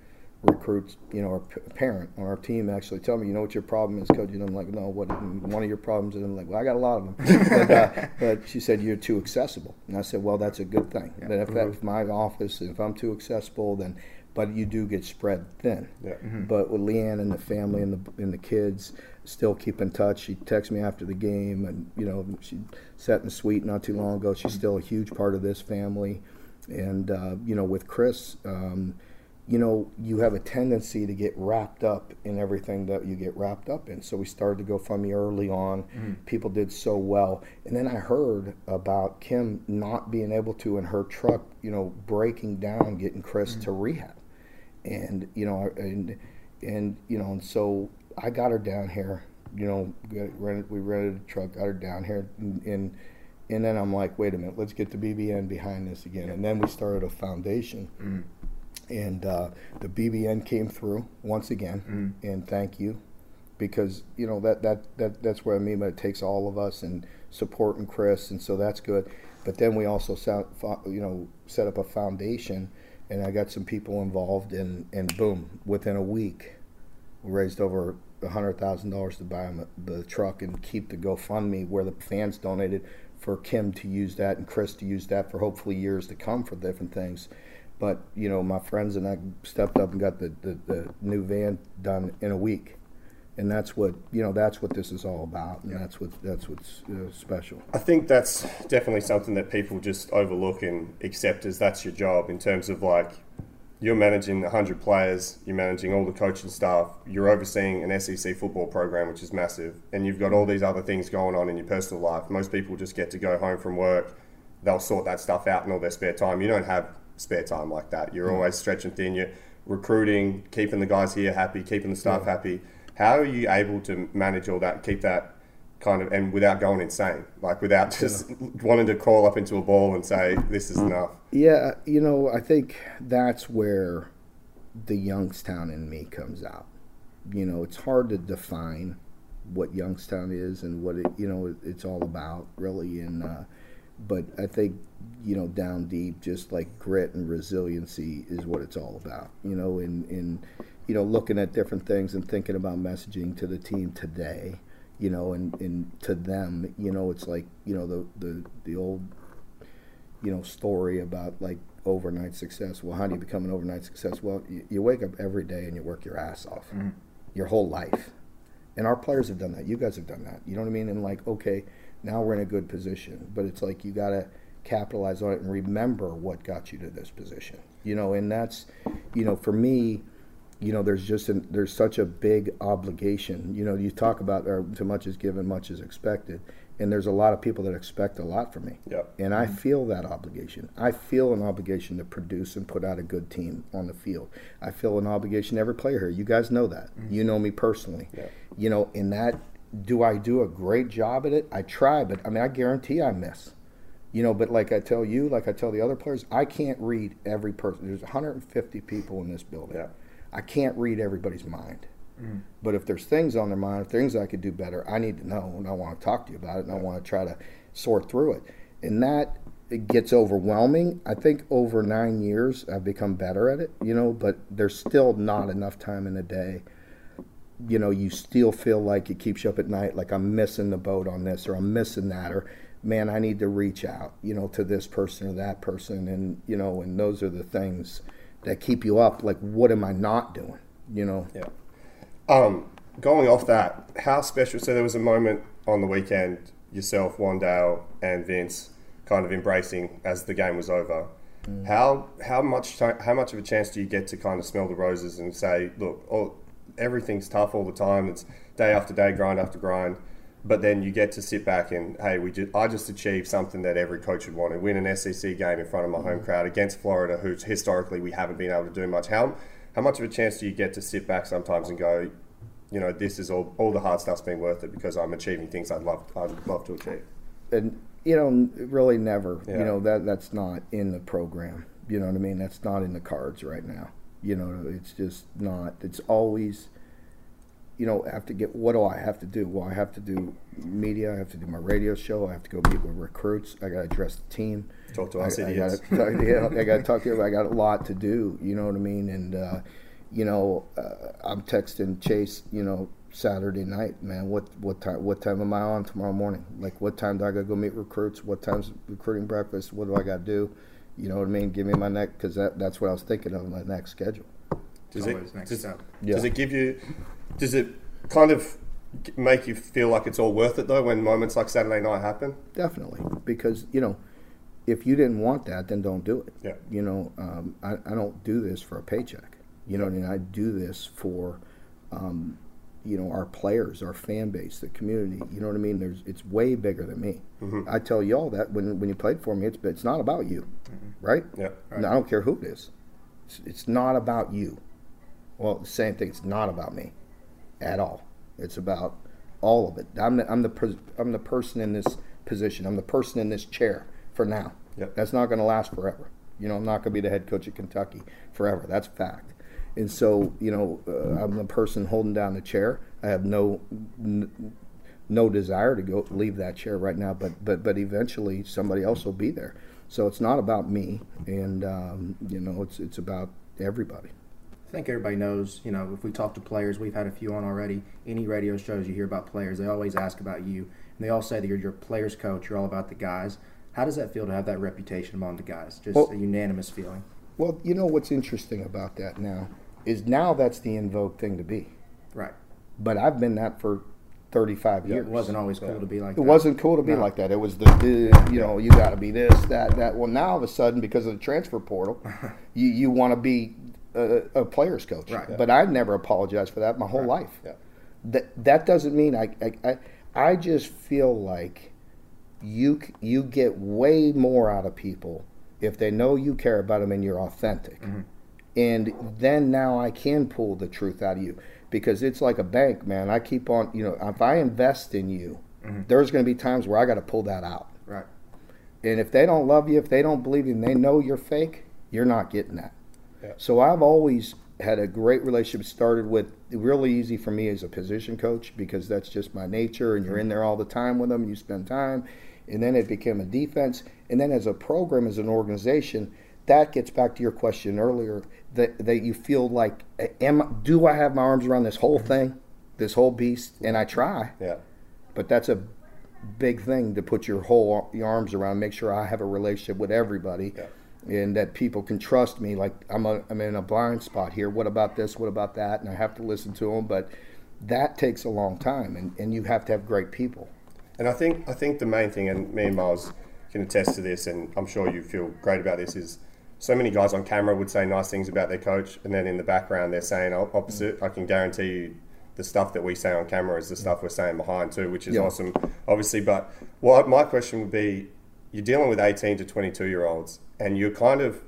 recruit, you know, a p- parent on our team actually tell me, you know what your problem is, coach? And I'm like, no, what? One of your problems? And I'm like, well, I got a lot of them. but, uh, but she said you're too accessible, and I said, well, that's a good thing. That if that's my office, if I'm too accessible, then, but you do get spread thin. Yeah. But with Leanne and the family and the and the kids, still keep in touch. She texts me after the game, and you know she sat in the suite not too long ago. She's still a huge part of this family, and uh, you know with Chris, um, you know you have a tendency to get wrapped up in everything that you get wrapped up in. So we started to GoFundMe early on. People did so well, and then I heard about Kim not being able to in her truck, you know, breaking down, getting Chris to rehab and you know and and you know and so I got her down here you know rented, we rented a truck got her down here and, and and then I'm like wait a minute let's get the BBN behind this again. And then we started a foundation. And uh, the BBN came through once again. And thank you. Because you know that that that that's what I mean. But it takes all of us and supporting Chris, and so that's good. But then we also sound, you know set up a foundation, and I got some people involved, and and boom, within a week, we raised over a hundred thousand dollars to buy him the truck and keep the GoFundMe where the fans donated for Kim to use that and Chris to use that for hopefully years to come for different things. But you know, my friends and I stepped up and got the, the, the new van done in a week. And that's what you know that's what this is all about. And that's what that's what's uh, special. I think that's definitely something that people just overlook and accept as that's your job in terms of like you're managing 100 players, you're managing all the coaching staff, you're overseeing an SEC football program, which is massive, and you've got all these other things going on in your personal life. Most people just get to go home from work, they'll sort that stuff out in all their spare time. You don't have spare time like that. You're mm. always stretching thin, you're recruiting, keeping the guys here happy, keeping the staff mm. happy. How are you able to manage all that, keep that kind of, and without going insane, like without just wanting to crawl up into a ball and say, this is enough? yeah you know i think that's where the youngstown in me comes out. You know it's hard to define what youngstown is and what it you know it's all about really and uh, but i think you know down deep just like grit and resiliency is what it's all about you know in in you know looking at different things and thinking about messaging to the team today you know and, and to them you know it's like you know the the, the old you know story about like overnight success. Well how do you become an overnight success? Well you, you wake up every day and you work your ass off. Mm-hmm. Your whole life. And our players have done that. You guys have done that. You know what i mean? And like okay now we're in a good position. But it's like you got to capitalize on it and remember what got you to this position. You know and that's you know for me you know, there's just an, there's such a big obligation. You know, you talk about or too much is given, much is expected, and there's a lot of people that expect a lot from me. Yep. And I feel that obligation. I feel an obligation to produce and put out a good team on the field. I feel an obligation to every player here. You guys know that. Mm-hmm. You know me personally. You know, in that, do I do a great job at it? I try, but I mean, I guarantee I miss. You know, but like I tell you, like I tell the other players, I can't read every person. There's 150 people in this building. Yeah. I can't read everybody's mind. Mm. But if there's things on their mind, things I could do better, I need to know, and I want to talk to you about it, and I want to try to sort through it. And that it gets overwhelming. I think over nine years, I've become better at it. You know, but there's still not enough time in the day. You know, you still feel like it keeps you up at night, like I'm missing the boat on this, or I'm missing that, or man, I need to reach out, you know, to this person or that person, and you know, and those are the things that keep you up. Like, what am I not doing? You know. Yeah. Um, going off that, how special? So there was a moment on the weekend, yourself, Wan'Dale, and Vince, kind of embracing as the game was over. How how much how much of a chance do you get to kind of smell the roses and say, look, all, everything's tough all the time. It's day after day, grind after grind. But then you get to sit back and hey, we just, I just achieved something that every coach would want to win an SEC game in front of my home mm. crowd against Florida, who historically we haven't been able to do much. How how much of a chance do you get to sit back sometimes and go, you know, this is all all the hard stuff's been worth it because I'm achieving things I'd love I'd love to achieve. and you know really never Yeah. you know that that's not in the program you know what i mean that's not in the cards right now you know it's just not it's always you know I have to get what do i have to do well i have to do media i have to do my radio show i have to go meet with recruits i got to address the team Talk to I, us I idiots. gotta, yeah, I got to talk to you. I got a lot to do. You know what I mean? And uh, you know, uh, I'm texting Chase. You know, Saturday night, man. What what time? What time am I on tomorrow morning? Like, what time do I got to go meet recruits? What time's recruiting breakfast? What do I got to do? You know what I mean? Give me my next because that, that's what I was thinking of my next schedule. Does always it next does, step. Yeah. does it give you does it kind of make you feel like it's all worth it though when moments like Saturday night happen? Definitely, because you know, if you didn't want that, then don't do it. Yeah. You know, um, I, I don't do this for a paycheck. You know what I mean? I do this for, um, you know, our players, our fan base, the community. You know what I mean? There's, it's way bigger than me. I tell y'all that when when you played for me, it's it's not about you, right? Yeah. No, I don't care who it is. It's, it's not about you. Well, the same thing. It's not about me, at all. It's about all of it. I'm the I'm the I'm the person in this position. I'm the person in this chair for now. Yep. That's not going to last forever. You know, I'm not going to be the head coach of Kentucky forever. That's fact. And so, you know, uh, I'm the person holding down the chair. I have no n- no desire to go leave that chair right now, but but but eventually somebody else will be there. So it's not about me, and um, you know, it's it's about everybody. I think everybody knows, you know, if we talk to players, we've had a few on already. Any radio shows you hear about players, they always ask about you. And they all say that you're your players coach, you're all about the guys. How does that feel to have that reputation among the guys? Just Well- a unanimous feeling. Well, you know what's interesting about that now is now that's the in vogue thing to be. Right. But I've been that for 35 years. It wasn't always cool to be like It that. It wasn't cool to be No. like that. It was the, the you know, you got to be this, that, that. Well, now all of a sudden, because of the transfer portal, you, you want to be a, a player's coach. Right. But I've never apologized for that my whole life. Yeah. That that doesn't mean I, I I I just feel like you you get way more out of people if they know you care about them and you're authentic. Mm-hmm. And then now I can pull the truth out of you because it's like a bank, man. I keep on, you know, if I invest in you, mm-hmm. there's going to be times where I got to pull that out. Right. And if they don't love you, if they don't believe you, and they know you're fake, you're not getting that. Yeah. So I've always had a great relationship. Started with really easy for me as a position coach because that's just my nature, and you're in there all the time with them. You spend time, and then it became a defense, and then as a program, as an organization, that gets back to your question earlier that that you feel like, eh, am do I have my arms around this whole thing, this whole beast? And I try. Yeah. But that's a big thing to put your whole your arms around. Make sure I have a relationship with everybody, and that people can trust me. Like I'm a, I'm in a blind spot here. What about this? What about that? And I have to listen to them. But that takes a long time, and, and you have to have great people. And I think I think the main thing, and me and Miles can attest to this, and I'm sure you feel great about this, is so many guys on camera would say nice things about their coach, and then in the background they're saying opposite. I can guarantee you, the stuff that we say on camera is the stuff we're saying behind too, which is Yeah. awesome, obviously. But what my question would be, you're dealing with 18 to 22 year olds, and you're kind of,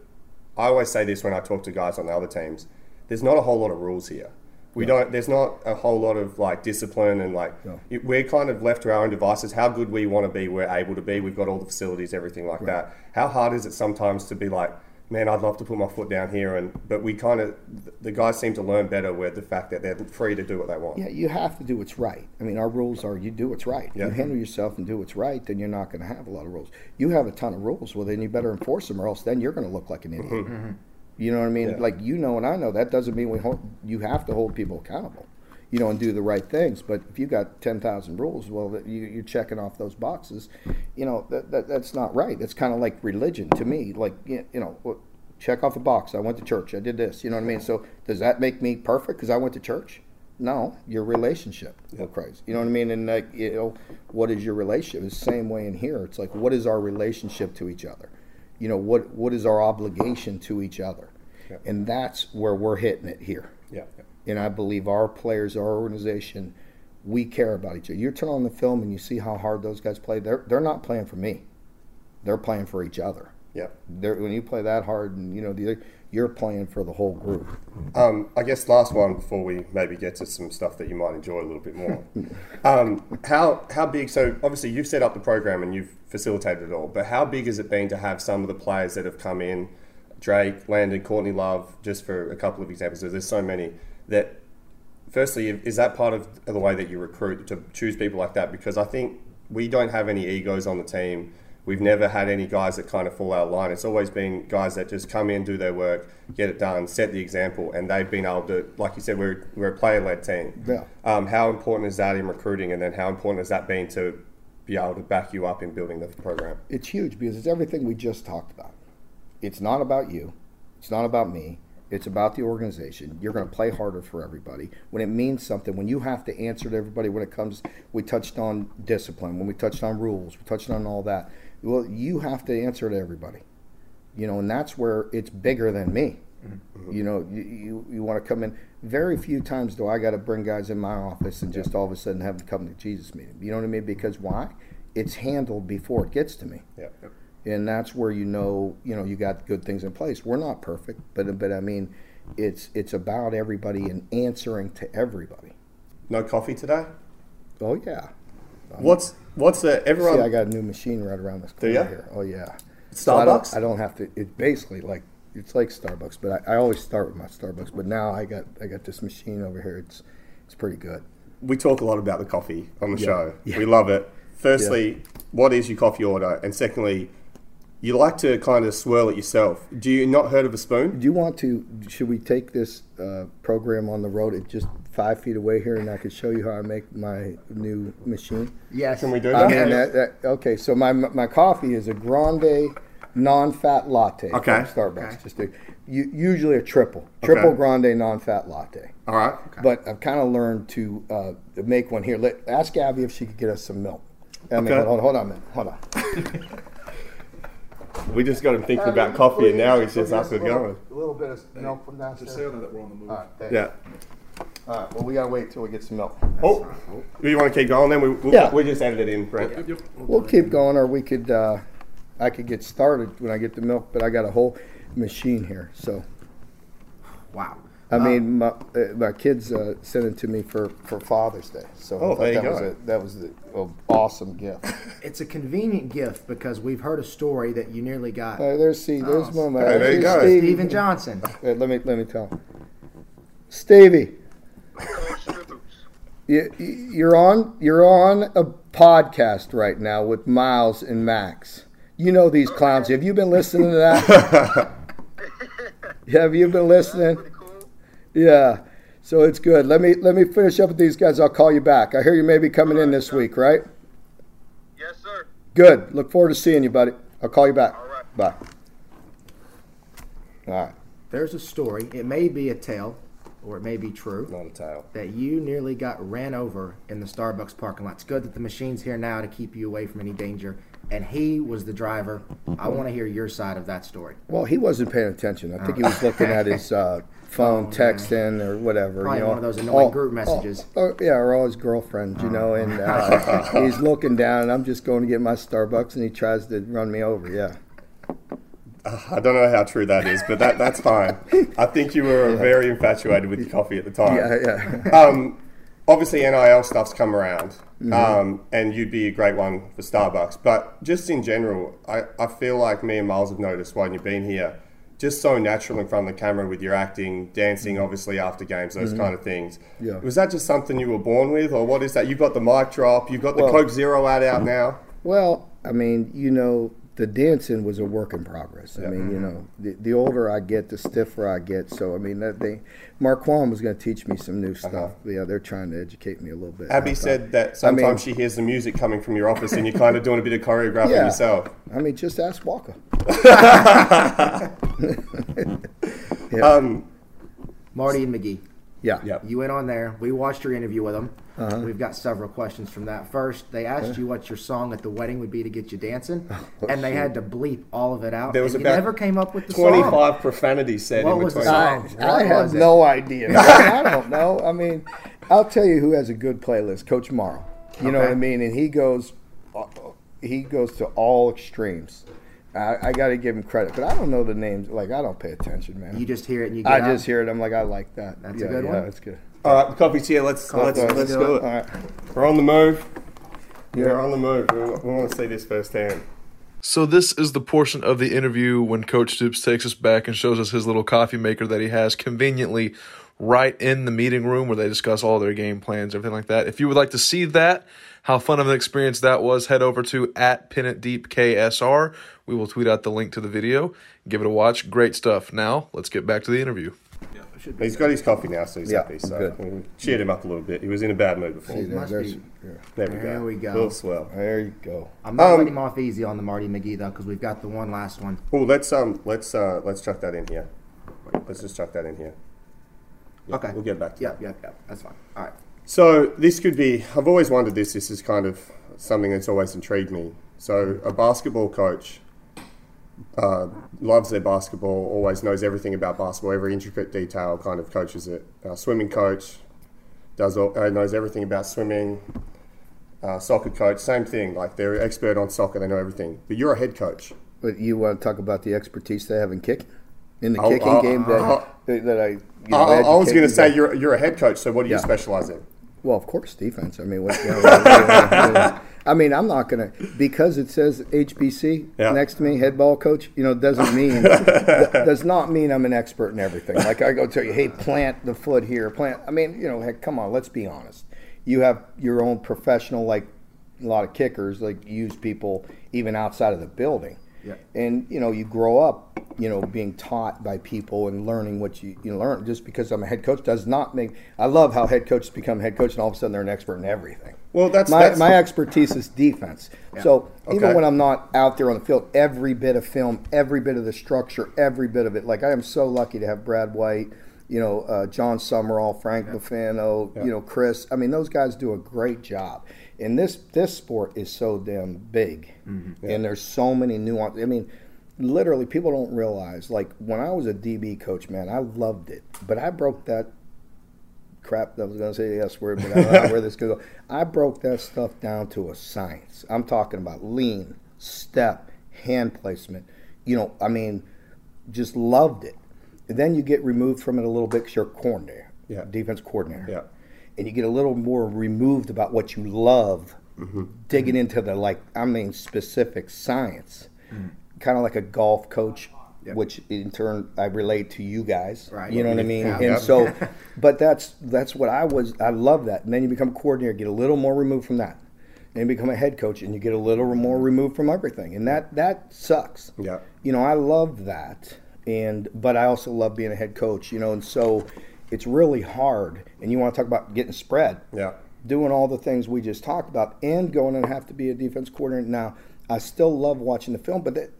I always say this when I talk to guys on the other teams. There's not a whole lot of rules here. We don't. There's not a whole lot of like discipline and like it- we're kind of left to our own devices. How good we want to be, we're able to be. We've got all the facilities, everything like that. How hard is it sometimes to be like, man, I'd love to put my foot down here, and but we kind of the guys seem to learn better with the fact that they're free to do what they want. Yeah, you have to do what's right. I mean, our rules are you do what's right. Yeah. You handle yourself and do what's right, then you're not going to have a lot of rules. You have a ton of rules, well, then you better enforce them, or else then you're going to look like an idiot. Mm-hmm. You know what I mean? Yeah. Like you know and I know that doesn't mean we hold, you have to hold people accountable. You know, and do the right things. But if you got ten thousand rules, well, you, you're checking off those boxes. You know, that, that that's not right. It's kind of like religion to me. Like you you know, check off a box. I went to church. I did this. You know what I mean? So does that make me perfect because I went to church? No, your relationship with Christ. You know what I mean? And like, you know, what is your relationship? It's the same way in here. It's like, what is our relationship to each other? You know, what what is our obligation to each other? And that's where we're hitting it here. And I believe our players, our organization, we care about each other. You turn on the film and you see how hard those guys play. They're they're not playing for me. They're playing for each other. Yeah. They're, when you play that hard, and you know, the, you're playing for the whole group. Um, I guess last one before we maybe get to some stuff that you might enjoy a little bit more. um, how how big? So obviously you've set up the program and you've facilitated it all, but how big has it been to have some of the players that have come in, Drake, Landon, Courtney Love, just for a couple of examples? There's so many that. Firstly, is that part of the way that you recruit to choose people like that? Because I think we don't have any egos on the team. We've never had any guys that kind of fall out of line. It's always been guys that just come in, do their work, get it done, set the example, and they've been able to, like you said, we're, we're a player led team. Yeah. Um, how important is that in recruiting, and then how important has that been to be able to back you up in building the program? It's huge because it's everything we just talked about. It's not about you. It's not about me. It's about the organization. You're going to play harder for everybody. When it means something, when you have to answer to everybody, when it comes, we touched on discipline, when we touched on rules, we touched on all that. Well, you have to answer to everybody. You know, and that's where it's bigger than me. Mm-hmm. You know, you, you, you want to come in. Very few times do I got to bring guys in my office and just all of a sudden have them come to Jesus meeting. You know what I mean? Because why? It's handled before it gets to me Yeah. And that's where you know you know you got good things in place. We're not perfect, but but I mean, it's it's about everybody and answering to everybody. No coffee today. Oh yeah. Um, what's what's the everyone? See, I got a new machine right around this corner here. Oh yeah. So I Starbucks? don't, I don't have to. It's basically like it's like Starbucks, but I, I always start with my Starbucks. But now I got I got this machine over here. It's it's pretty good. we talk a lot about the coffee on the Yeah. show. Yeah. We love it. Firstly, what is your coffee order? And secondly, you like to kind of swirl it yourself. Do you not heard of a spoon? Do you want to? Should we take this uh, program on the road at just five feet away here, and I could show you how I make my new machine? Yes. Can we do I that? mean, that, that, okay, so my my coffee is a grande non-fat latte Okay. from Starbucks. Just a, u- usually a triple, triple Okay. grande non-fat latte. All right. But I've kind of learned to uh, make one here. Let ask Abby if she could get us some milk. I mean, Okay. hold, hold on a minute. Hold on. We just got him thinking about coffee, and now he's just up and going. A little bit of milk from downstairs. that we're on the move. All right, thanks. Yeah. All right. Well, we gotta wait till we get some milk. Oh, do you want to keep going? Then we we'll, Yeah. we just added it in, Brent. We'll keep going, or we could. Uh, I could get started when I get the milk, but I got a whole machine here, so. Wow. I mean, my, uh, my kids uh, sent it to me for, for Father's Day, so Oh, I thought there you that go. was a, that was an awesome gift. It's a convenient gift because we've heard a story that you nearly got Uh, there's see, there's Oh, one. Hey, there you go. Stevie. Stephen Johnson. Let me let me tell. Stevie, you, you're on you're on a podcast right now with Miles and Max. You know these clowns. Have you been listening to that? Have you been listening? Yeah. So it's good. Let me let me finish up with these guys. I'll call you back. I hear you may be coming in this week, right? Yes, sir. Good. Look forward to seeing you, buddy. I'll call you back. All right. Bye. All right. There's a story. It may be a tale, or it may be true. Not a tail. That you nearly got ran over in the Starbucks parking lot. It's good that the machine's here now to keep you away from any danger. And he was the driver. I want to hear your side of that story. Well, he wasn't paying attention. I think he was looking at his uh, phone, texting or whatever. Probably you know, one of those annoying all- group all- messages. oh, yeah, or all his girlfriends, you know, and uh, he's looking down, and I'm just going to get my Starbucks, and he tries to run me over. Yeah. I don't know how true that is, but that, that's fine. I think you were very infatuated with your coffee at the time. Yeah, yeah. Um, obviously, NIL stuff's come around, Mhm. um, and you'd be a great one for Starbucks. But just in general, I, I feel like me and Miles have noticed while you've been here, just so natural in front of the camera with your acting, dancing, obviously after games, those Mhm. kind of things. Yeah. Was that just something you were born with, or what is that? You've got the mic drop, you've got the Well- Coke Zero ad out now. Well, I mean, you know, the dancing was a work in progress. I mean, you know, the, the older I get, the stiffer I get. So, I mean, that they, Marquand was going to teach me some new stuff. Yeah, they're trying to educate me a little bit. Abby I said thought- that I sometimes mean, she hears the music coming from your office and you're kind of doing a bit of choreographing Yeah. yourself. I mean, just ask Walker. Um, Marty and McGee. Yeah. You went on there. We watched your interview with them. Uh-huh. We've got several questions from that. First, they asked Yeah. you what your song at the wedding would be to get you dancing, Oh, and they shoot. had to bleep all of it out. There was and you about never came up with the 25 song. profanities said What in was the between. song? I What have no idea. I don't know. I mean, I'll tell you who has a good playlist, Coach Marrow. You know what I mean? And he goes, uh, he goes to all extremes. I, I got to give him credit, but I don't know the names. Like I don't pay attention, man. You just hear it and you get I up? just hear it. I'm like, I like that. That's yeah, a good yeah, one? That's good. All right, the coffee's here. Let's Coffee. let's Let's let's do do it. it. All right. We're on the move. Yeah. We're on the move. We, we want to see this firsthand. So this is the portion of the interview when Coach Stoops takes us back and shows us his little coffee maker that he has conveniently right in the meeting room where they discuss all their game plans, everything like that. If you would like to see that, how fun of an experience that was, head over to at PinItDeepKSR. We will tweet out the link to the video. Give it a watch. Great stuff. Now let's get back to the interview. He's got his coffee now, so he's Yeah, happy. So good. we cheered him up a little bit. He was in a bad mood before. See, there- must there's- be. yeah. There we go. There we go. Little swell. There you go. I'm not Um, letting him off easy on the Marty McGee though, because we've got the one last one. Oh, let's um, let's uh, let's chuck that in here. Let's just chuck that in here. Yeah, Okay. we'll get back to Yep, that. yep, yep. That's fine. All right. So this could be. I've always wondered this. This is kind of something that's always intrigued me. So a basketball coach uh, loves their basketball, always knows everything about basketball, every intricate detail, kind of coaches it. Uh, swimming coach does all, uh, knows everything about swimming. Uh, soccer coach, same thing. Like they're expert on soccer, they know everything. But you're a head coach. But you want to talk about the expertise they have in kicking, in the Oh, kicking uh, game that uh, that, I. You know, I, I- was going to say you're you're a head coach. So what do you specialize in? Well, of course, defense. I mean, what, you know, you know, you know, I mean, I'm not gonna because it says HBC Yeah. next to me, head ball coach. You know, doesn't mean does not mean I'm an expert in everything. Like I go tell you, hey, plant the foot here, plant. I mean, you know, heck, come on, let's be honest. You have your own professional, like a lot of kickers, like use people even outside of the building. Yeah. And you know, you grow up, you know, being taught by people and learning what you, you learn. Just because I'm a head coach does not make. I love how head coaches become head coach and all of a sudden they're an expert in everything. Well, that's my that's my expertise is defense. So Okay. even when I'm not out there on the field, every bit of film, every bit of the structure, every bit of it. Like I am so lucky to have Brad White, you know, uh, Jon Sumrall, Frank Buffano, you know, Chris. I mean, those guys do a great job. And this this sport is so damn big, and there's so many nuances. I mean, literally, people don't realize. Like when I was a DB coach, man, I loved it, but I broke that crap. I was going to say the S word, but I don't know where this could go. I broke that stuff down to a science. I'm talking about lean, step, hand placement. You know, I mean, just loved it. And then you get removed from it a little bit because you're a coordinator, Yeah. defense coordinator. Yeah. And you get a little more removed about what you love, Mm-hmm. digging into the, like, I mean, specific science. Kind of like a golf coach, which in turn I relate to you guys. Right. You know what I mean? Yeah. And Yep. so, but that's that's what I was. I love that. And then you become a coordinator, get a little more removed from that. You become a head coach, and you get a little more removed from everything, and that that sucks. Yeah. You know, I love that, and but I also love being a head coach. You know, and so it's really hard. And you want to talk about getting spread Yeah. doing all the things we just talked about and going and have to be a defense coordinator now i still love watching the film but that,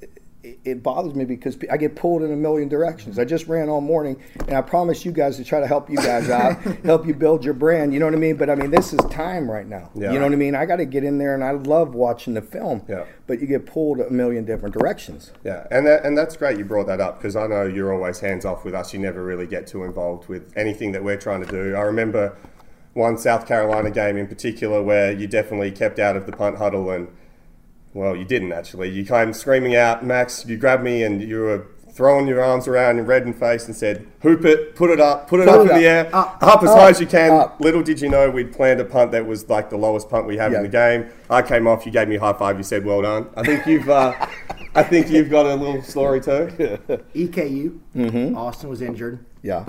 it, bothers me because I get pulled in a million directions. I just ran all morning, and I promise you guys to try to help you guys out, help you build your brand. You know what I mean? But I mean, this is time right now. Yeah. You know what I mean? I got to get in there, and I love watching the film. Yeah. But you get pulled a million different directions. Yeah, and that, and that's great you brought that up because I know you're always hands off with us. You never really get too involved with anything that we're trying to do. I remember one South Carolina game in particular where you definitely kept out of the punt huddle and well, you didn't actually. You came screaming out, Max. You grabbed me and you were throwing your arms around in red and face and said, "Hoop it, put it up, put it Put up it in the air, up, up, as up, high as you can." up. Little did you know we'd planned a punt that was like the lowest punt we have Yeah. in the game. I came off. You gave me a high five. You said, "Well done." I think you've, uh, I think you've got a little story too. EKU. Mm-hmm. Austin was injured. Yeah.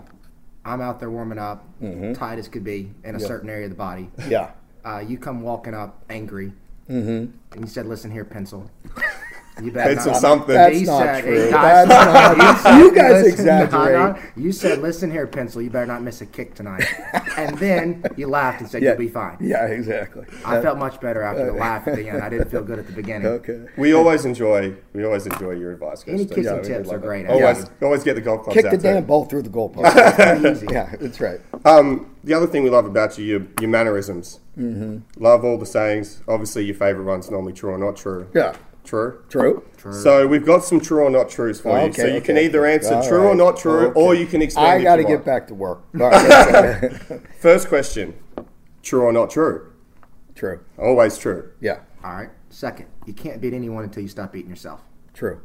I'm out there warming up, Mhm. tight as could be, in a Yeah. certain area of the body. Yeah. Uh, you come walking up angry, Mm-hmm. and he said, "Listen here, pencil." You better Pencil not- something. That's He not said- true. That's he not- said, you guys "Listen, exaggerate." no, no. You said, "Listen here, pencil. You better not miss a kick tonight." and then you laughed and said, Yeah. "You'll be fine." Yeah, exactly. I felt much better after the laugh at the end. I didn't feel good at the beginning. Okay. We always enjoy, we always enjoy your advice. Coach Any Steve. kissing we do tips are great. Always, Yeah. always get the golf clubs Kick out the damn ball through the goalpost. That's yeah, that's right. Um, the other thing we love about you, your, your mannerisms. Mm-hmm. Love all the sayings. Obviously, your favourite one's normally true or not true. Yeah. True. True. True. So we've got some true or not trues for you. Okay, So you can okay, either okay. answer All true or not true, Okay. or you can explain. I got to get want. back to work. All right. First question: True or not true? True. Always true. Yeah. All right. Second, you can't beat anyone until you stop beating yourself. True.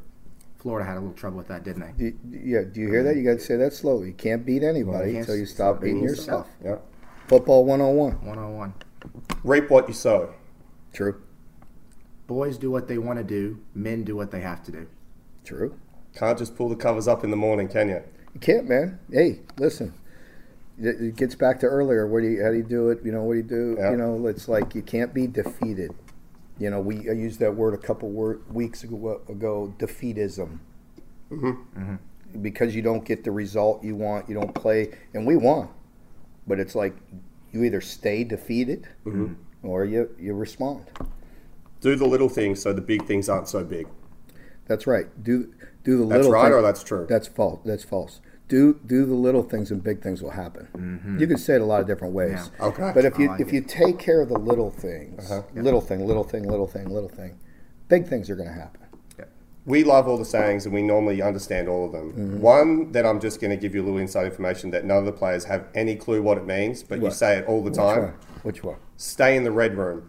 Florida had a little trouble with that, didn't they? Do, yeah. Do you hear that? You got to say that slowly. You can't beat anybody can't until you s- stop beating yourself. Yeah. Football 101. 101. Reap what you sow. True. Boys do what they want to do. Men do what they have to do. True. Can't just pull the covers up in the morning, can you? You can't, man. Hey, listen. It, it gets back to earlier. What do you? How do you do it? You know, what do you do? Yeah. You know, it's like you can't be defeated. You know, we I used that word a couple word, weeks ago, ago. Defeatism. Mm-hmm. Because you don't get the result you want, you don't play, and we won. But it's like you either stay defeated Mhm. or you you respond. Do the little things so the big things aren't so big. That's right. Do do the That's little. That's right thing- or that's true? That's false. That's false. Do do the little things and big things will happen. You can say it a lot of different ways. Mm-hmm. Yeah. Okay. But if you like if it. you take care of the little things, Uh-huh. little thing, little thing, little thing, little thing, big things are going to happen. We love all the sayings and we normally understand all of them. Mm-hmm. One that I'm just going to give you a little inside information that none of the players have any clue what it means, but you say it all the Which time. one? Which one? Stay in the red room.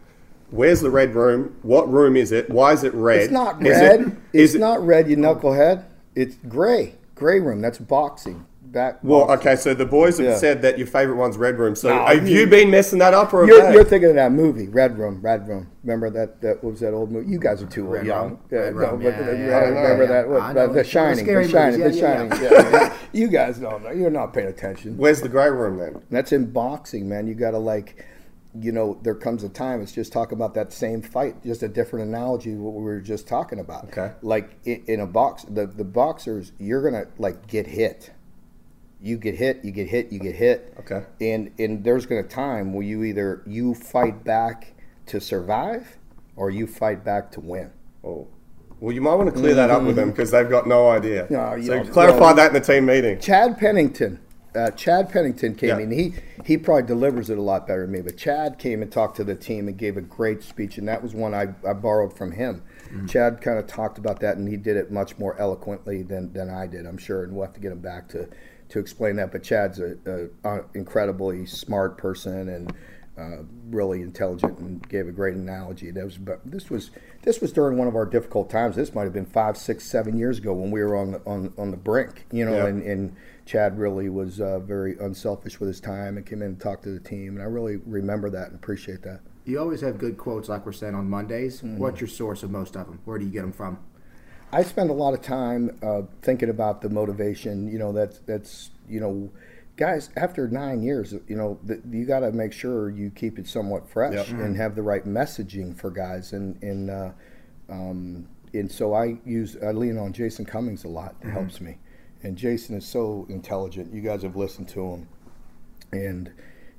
Where's the red room? What room is it? Why is it red? It's not Is red. It, it's is it, not red. You knucklehead. It's gray. Gray room. That's boxing. Back. well, boxing. okay, so the boys have Yeah. said that your favourite one's red room. So No, have you- you been messing that up or You're, you're thinking of that movie, Red Room, Red Room. Remember that? That what was that old movie? You guys are too Red young. Room. Yeah, Red no, Room, yeah, yeah, yeah, yeah, remember that? The, know. the The Shining, scary the Shining, the yeah, Shining. you guys don't know. You're not paying attention. Where's the grey room then? That's in boxing, man. You got to like, you know, there comes a time. It's just talking about that same fight, just a different analogy of what we were just talking about. Okay. Like in, in a box, the the boxers, you're gonna like get hit. You get hit, you get hit, you get hit. Okay. And and there's gonna time where you either you fight back to survive, or you fight back to win. Oh. Well, you might want to clear that up with mm-hmm. them because they've got no idea. No, so clarify no. that in the team meeting. Chad Pennington. Uh, Chad Pennington came Yeah. in. He he probably delivers it a lot better than me. But Chad came and talked to the team and gave a great speech, and that was one I, I borrowed from him. Chad kind of talked about that, and he did it much more eloquently than, than I did. I'm sure, and we'll have to get him back to to explain that. But Chad's a, a, a incredibly smart person and uh, really intelligent, and gave a great analogy. That was but this was this was during one of our difficult times. This might have been five, six, seven years ago when we were on the, on on the brink, you know, Yeah. and, and Chad really was uh, very unselfish with his time and came in and talked to the team, and I really remember that and appreciate that. You always have good quotes, like we're saying on Mondays. Mm-hmm. What's your source of most of them? Where do you get them from? I spend a lot of time uh, thinking about the motivation. You know, that's that's you know, guys. After nine years, you know, th- you got to make sure you keep it somewhat fresh Yep. and have the right messaging for guys. And and uh, um, and so I use I lean on Jason Cummings a lot. It helps me. And Jason is so intelligent. You guys have listened to him, and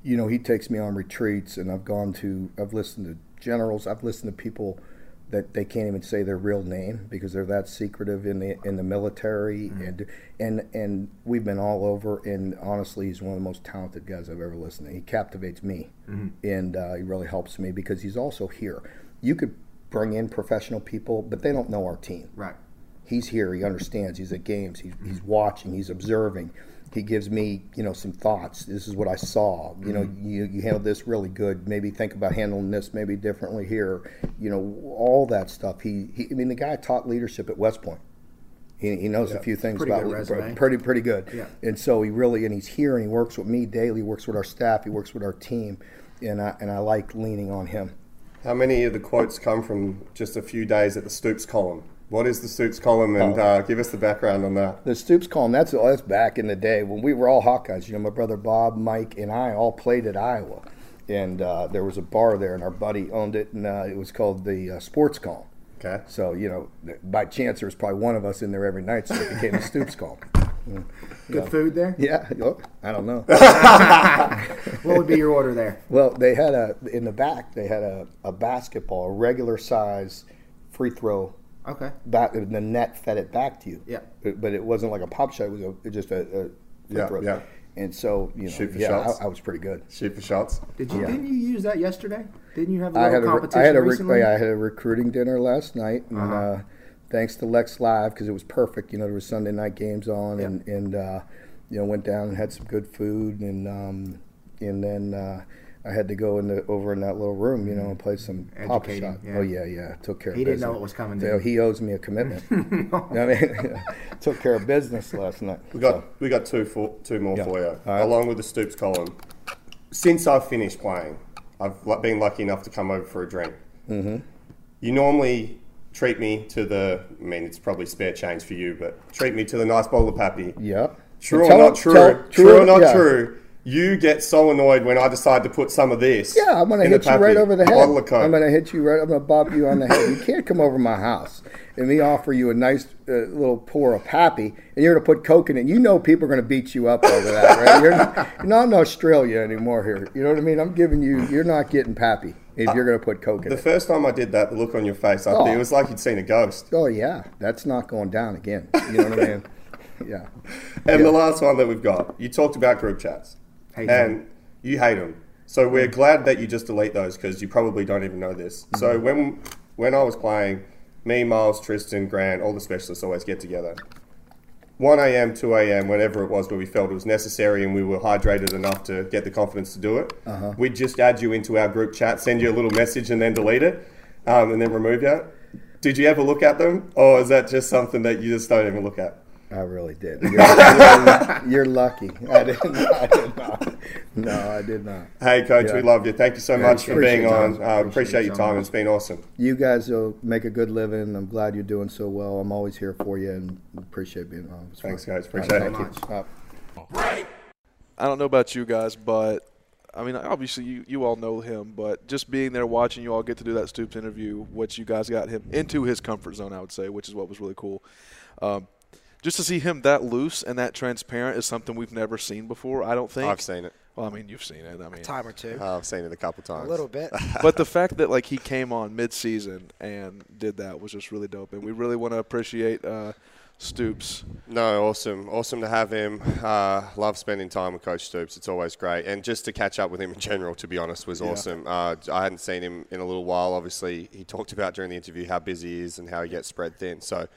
you know he takes me on retreats, and I've gone to I've listened to generals. I've listened to people that they can't even say their real name because they're that secretive in the in the military and and and we've been all over and honestly he's one of the most talented guys I've ever listened to. He captivates me and uh, he really helps me because he's also here. You could bring in professional people, but they don't know our team. Right. He's here. He understands. He's at games. He's, he's watching. He's observing. He gives me, you know, some thoughts. This is what I saw. You know, mm-hmm. you, you handled this really good. Maybe think about handling this maybe differently here. You know, all that stuff. He, he I mean, the guy taught leadership at West Point. He, he knows a few things Pretty about good pretty pretty good. Yeah. And so he really and he's here and he works with me daily. Works with our staff. He works with our team, and I and I like leaning on him. How many of the quotes come from just a few days at the Stoops column? What is the Stoops column, and Oh. uh, give us the background on that. The Stoops column, that's, that's back in the day when we were all Hawkeyes. You know, my brother Bob, Mike, and I all played at Iowa. And uh, there was a bar there, and our buddy owned it, and uh, it was called the uh, Sports Column. Okay. So, you know, by chance, there was probably one of us in there every night, so it became the Stoops Column. Mm. Good Yeah. food there. Yeah, oh, I don't know. What would be your order there? Well, they had a in the back. They had a, a basketball, a regular size free throw. Okay. Back, the net fed it back to you. Yeah. But, but it wasn't like a pop shot. It was a, it just a, a Yeah, throw. yeah. And so you know, Shoot for yeah, shots. I, I was pretty good. Shoot for shots. Did you Yeah. didn't you use that yesterday? Didn't you have a I little had a, competition I had a, re- recently? yeah, I had a recruiting dinner last night, and Uh-huh. uh, thanks to Lex Live because it was perfect. You know, there was Sunday night games on, and and uh, you know went down and had some good food, and um, and then uh, I had to go in the over in that little room, you know, and play some pop Educating, shot. yeah. Oh yeah, yeah, took care. He of didn't know what was coming, So did he? he owes me a commitment. I mean, took care of business last night. We got So, we got two for, two more Yeah. for you, All right. along with the Stoops column. Since I've finished playing, I've been lucky enough to come over for a drink. mm-hmm. You normally treat me to the. I mean, it's probably spare change for you, but treat me to the nice bowl of pappy. Yeah. True Tell- or not true? tell- true, or not yeah. true? You get so annoyed when I decide to put some of this. Yeah, I'm gonna in hit you right over the head. I'm gonna hit you right. I'm gonna bop you on the head. You can't come over my house and me offer you a nice uh, little pour of pappy, and you're gonna put coke in it. You know people are gonna beat you up over that, right? You're not, you're not in Australia anymore here. You know what I mean? I'm giving you. You're not getting pappy if you're gonna put coke in The it. first time I did that, the look on your face, I Oh. it was like you'd seen a ghost. Oh yeah, that's not going down again. You know what I mean? Yeah. And Yeah. the last one that we've got, you talked about group chats, Hate and you hate them. So we're glad that you just delete those because you probably don't even know this. So Mm-hmm. when when I was playing, me, Miles, Tristan, Grant, all the specialists always get together. 1 a.m., 2 a.m., whenever it was where we felt it was necessary and we were hydrated enough to get the confidence to do it, Uh-huh. we'd just add you into our group chat, send you a little message, and then delete it, um, and then remove you. Did you ever look at them, or is that just something that you just don't even look at? I really did. You're, you're- you're lucky. I did not. I did not. No, I did not. Hey, coach, we Yeah. love you. Thank you so Yeah, much for being it. on. I Appreciate appreciate it your time. much. It's been awesome. You guys will make a good living. I'm glad you're doing so well. I'm always here for you and appreciate being on. It's Thanks, fun. guys. Appreciate All right, it. Thank you. Uh, I don't know about you guys, but I mean, obviously you, you all know him, but just being there watching you all get to do that Stoops interview, which you guys got him into his comfort zone, I would say, which is what was really cool. Um, just to see him that loose and that transparent is something we've never seen before. I don't think I've seen it. Well, I mean, you've seen it. I mean, time or two. Uh, I've seen it a couple times. A little bit. but the fact that like he came on mid-season and did that was just really dope, and we really want to appreciate uh, Stoops. No, awesome. Awesome to have him. Uh, love spending time with Coach Stoops. It's always great. And just to catch up with him in general, to be honest, was Yeah. awesome. Uh, I hadn't seen him in a little while. Obviously, he talked about during the interview how busy he is and how he gets spread thin. So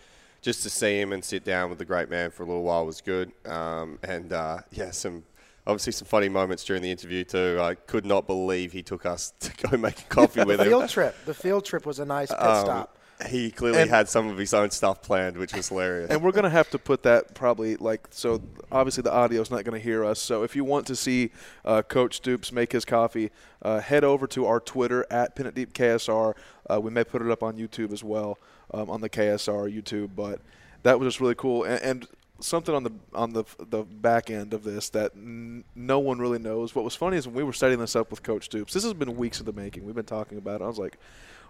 just to see him and sit down with the great man for a little while was good. Um, and uh, yeah, some. Obviously, some funny moments during the interview too. I could not believe he took us to go make a coffee with the him. field trip. The field trip was a nice pit Um, stop. He clearly And- had some of his own stuff planned, which was hilarious. And we're gonna have to put that probably like so. Obviously, the audio's not gonna hear us. So if you want to see uh, Coach Stoops make his coffee, uh, head over to our Twitter at Pin It Deep KSR. Uh, we may put it up on YouTube as well um, on the KSR YouTube. But that was just really cool. And, and something on the on the the back end of this that n- no one really knows. What was funny is when we were setting this up with Coach Stoops. This has been weeks in the making. We've been talking about it. I was like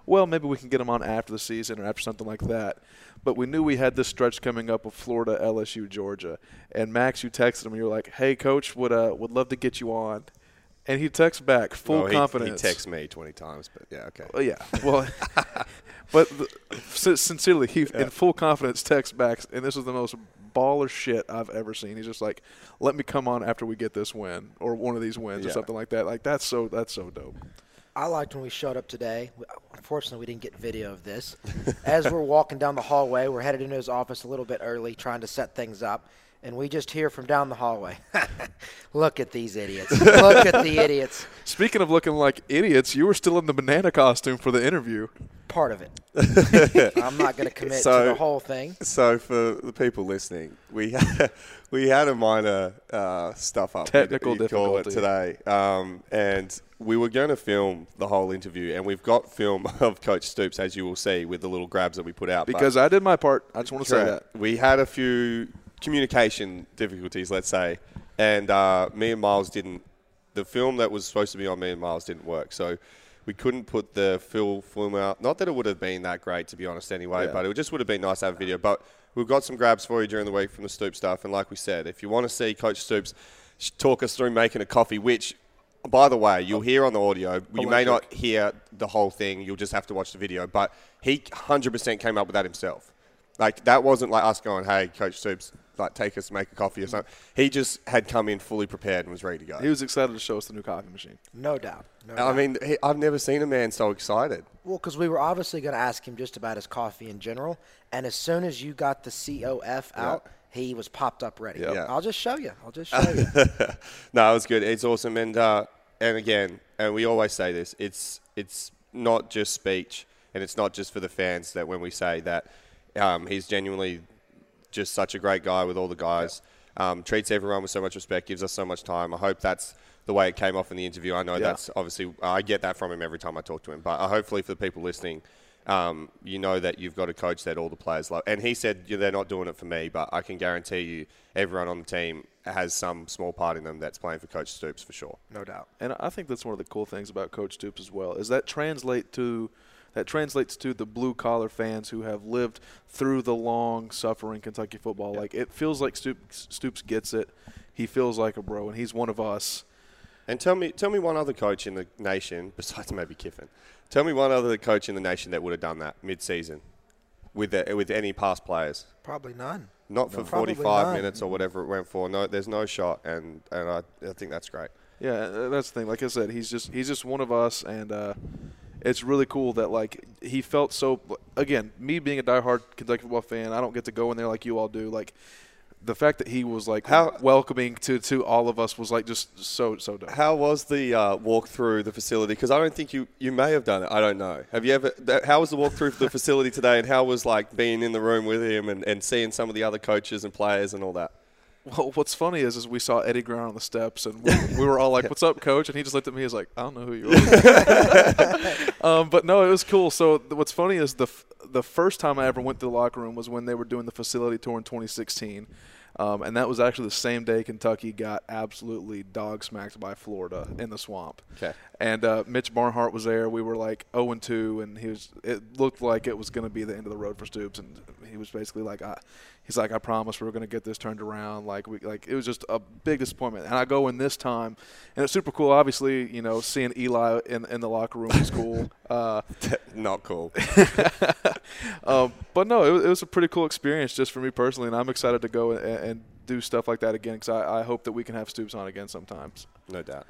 well, maybe we can get him on after the season or after something like that. But we knew we had this stretch coming up of Florida, LSU, Georgia. And Max, you texted him and you were like, "Hey, coach, would uh would love to get you on." And he texts back, full oh, Well, he- confidence. He texts me 20 times, but yeah, okay. Well, yeah. Well, But the, sincerely, he in full confidence texts back, and this is the most baller shit I've ever seen. He's just like, "Let me come on after we get this win or one of these wins or something like that." Like that's so that's so dope. I liked when we showed up today. Unfortunately, we didn't get video of this. As we're walking down the hallway, we're headed into his office a little bit early, trying to set things up, and we just hear from down the hallway, "Look at these idiots! Look at the idiots!" Speaking of looking like idiots, you were still in the banana costume for the interview. Part of it. I'm not going to commit to the whole thing. So for the people listening, we had, we had a minor uh, stuff up. Technical you'd call it difficulty. today, um, and we were going to film the whole interview, and we've got film of Coach Stoops, as you will see, with the little grabs that we put out. but- Because I did my part. I just want to say that. We had a few communication difficulties, let's say, and uh, me and Miles didn't. The film that was supposed to be on me and Miles didn't work, so we couldn't put the full film out. Not that it would have been that great, to be honest, anyway, Yeah. but it just would have been nice to have a video. But we've got some grabs for you during the week from the Stoops stuff, and like we said, if you want to see Coach Stoops talk us through making a coffee, which. By the way, you'll hear on the audio. You may not hear the whole thing. You'll just have to watch the video. But he 100% came up with that himself. Like that wasn't like us going, "Hey, Coach Stoops, like take us make a coffee or something." He just had come in fully prepared and was ready to go. He was excited to show us the new coffee machine. No doubt. No I doubt. mean, he, I've never seen a man so excited. Well, because we were obviously going to ask him just about his coffee in general, and as soon as you got the COF out, he was popped up ready. Yeah. I'll just show you. I'll just show you. no, it was good. It's awesome, and uh, and again, and we always say this: it's it's not just speech, and it's not just for the fans. That when we say that, um, he's genuinely just such a great guy with all the guys. Um, treats everyone with so much respect, gives us so much time. I hope that's the way it came off in the interview. I know Yeah. that's obviously I get that from him every time I talk to him. But uh, hopefully for the people listening, um, you know that you've got a coach that all the players love. And he said yeah, they're not doing it for me, but I can guarantee you everyone on the team has some small part in them that's playing for Coach Stoops for sure. No doubt. And I think that's one of the cool things about Coach Stoops as well is that translate to that translates to the blue collar fans who have lived through the long suffering Kentucky football. Like it feels like Stoops, Stoops gets it. He feels like a bro, and he's one of us. And tell me, tell me one other coach in the nation besides maybe Kiffin. Tell me one other coach in the nation that would have done that mid-season with the, with any past players. Probably none. Not for No. 45 none. minutes or whatever it went for. No, there's no shot, and and I, I think that's great. Yeah, uh, that's the thing. Like I said, he's just he's just one of us, and uh, it's really cool that like he felt so. Again, me being a diehard Kentucky football fan, I don't get to go in there like you all do. Like the fact that he was like How- welcoming to to all of us was like just so so dope. How was the uh, walk through the facility? Because I don't think you, you may have done it. I don't know. Have you ever? th- How was the walk through the facility today, and how was like being in the room with him and, and seeing some of the other coaches and players and all that? Well, what's funny is, is we saw Eddie Brown on the steps, and we, we were all like, "What's up, coach?" And he just looked at me. He's like, "I don't know who you are." um, but no, it was cool. So th- what's funny is the f- the first time I ever went to the locker room was when they were doing the facility tour in 2016. Um, and that was actually the same day Kentucky got absolutely dog smacked by Florida in the swamp. Okay. And uh, Mitch Barnhart was there. We were like 0 and 2, and he was. It looked like it was going to be the end of the road for Stoops, and he was basically like, I, he's like, I promise we are going to get this turned around. Like we, like it was just a big disappointment. And I go in this time, and it's super cool. Obviously, you know, seeing Eli in in the locker room was cool. Uh, Not cool. um, but no, it was, it was a pretty cool experience just for me personally, and I'm excited to go and, and do stuff like that again because I, I hope that we can have Stoops on again sometimes. No doubt.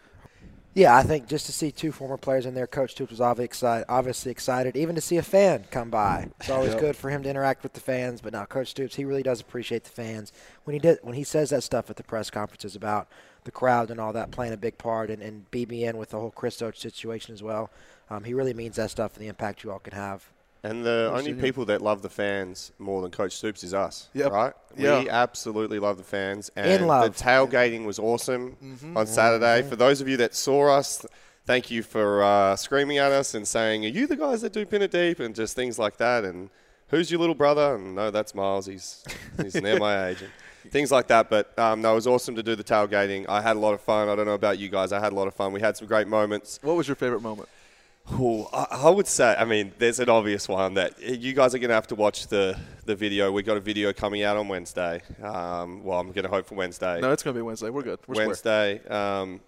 Yeah, I think just to see two former players in there, Coach Stoops was obviously excited, obviously excited. Even to see a fan come by, it's always Yep. good for him to interact with the fans. But now, Coach Stoops, he really does appreciate the fans when he did when he says that stuff at the press conferences about the crowd and all that playing a big part, and, and BBN with the whole Chris Oats situation as well. Um, he really means that stuff and the impact you all can have. And the only people that love the fans more than Coach Stoops is us. Yep. Right? Yeah. We absolutely love the fans. And love. the tailgating was awesome Mm-hmm. on Saturday. For those of you that saw us, thank you for uh, screaming at us and saying, Are you the guys that do Pin It Deep? And just things like that. And who's your little brother? And no, that's Miles. He's, he's an MIA agent. Things like that. But um, no, it was awesome to do the tailgating. I had a lot of fun. I don't know about you guys. I had a lot of fun. We had some great moments. What was your favorite moment? Ooh, I, I would say, I mean, there's an obvious one that you guys are going to have to watch the, the video. we got a video coming out on Wednesday. Um, well, I'm going to hope for Wednesday. No, it's going to be Wednesday. We're good. We're. Wednesday. Um,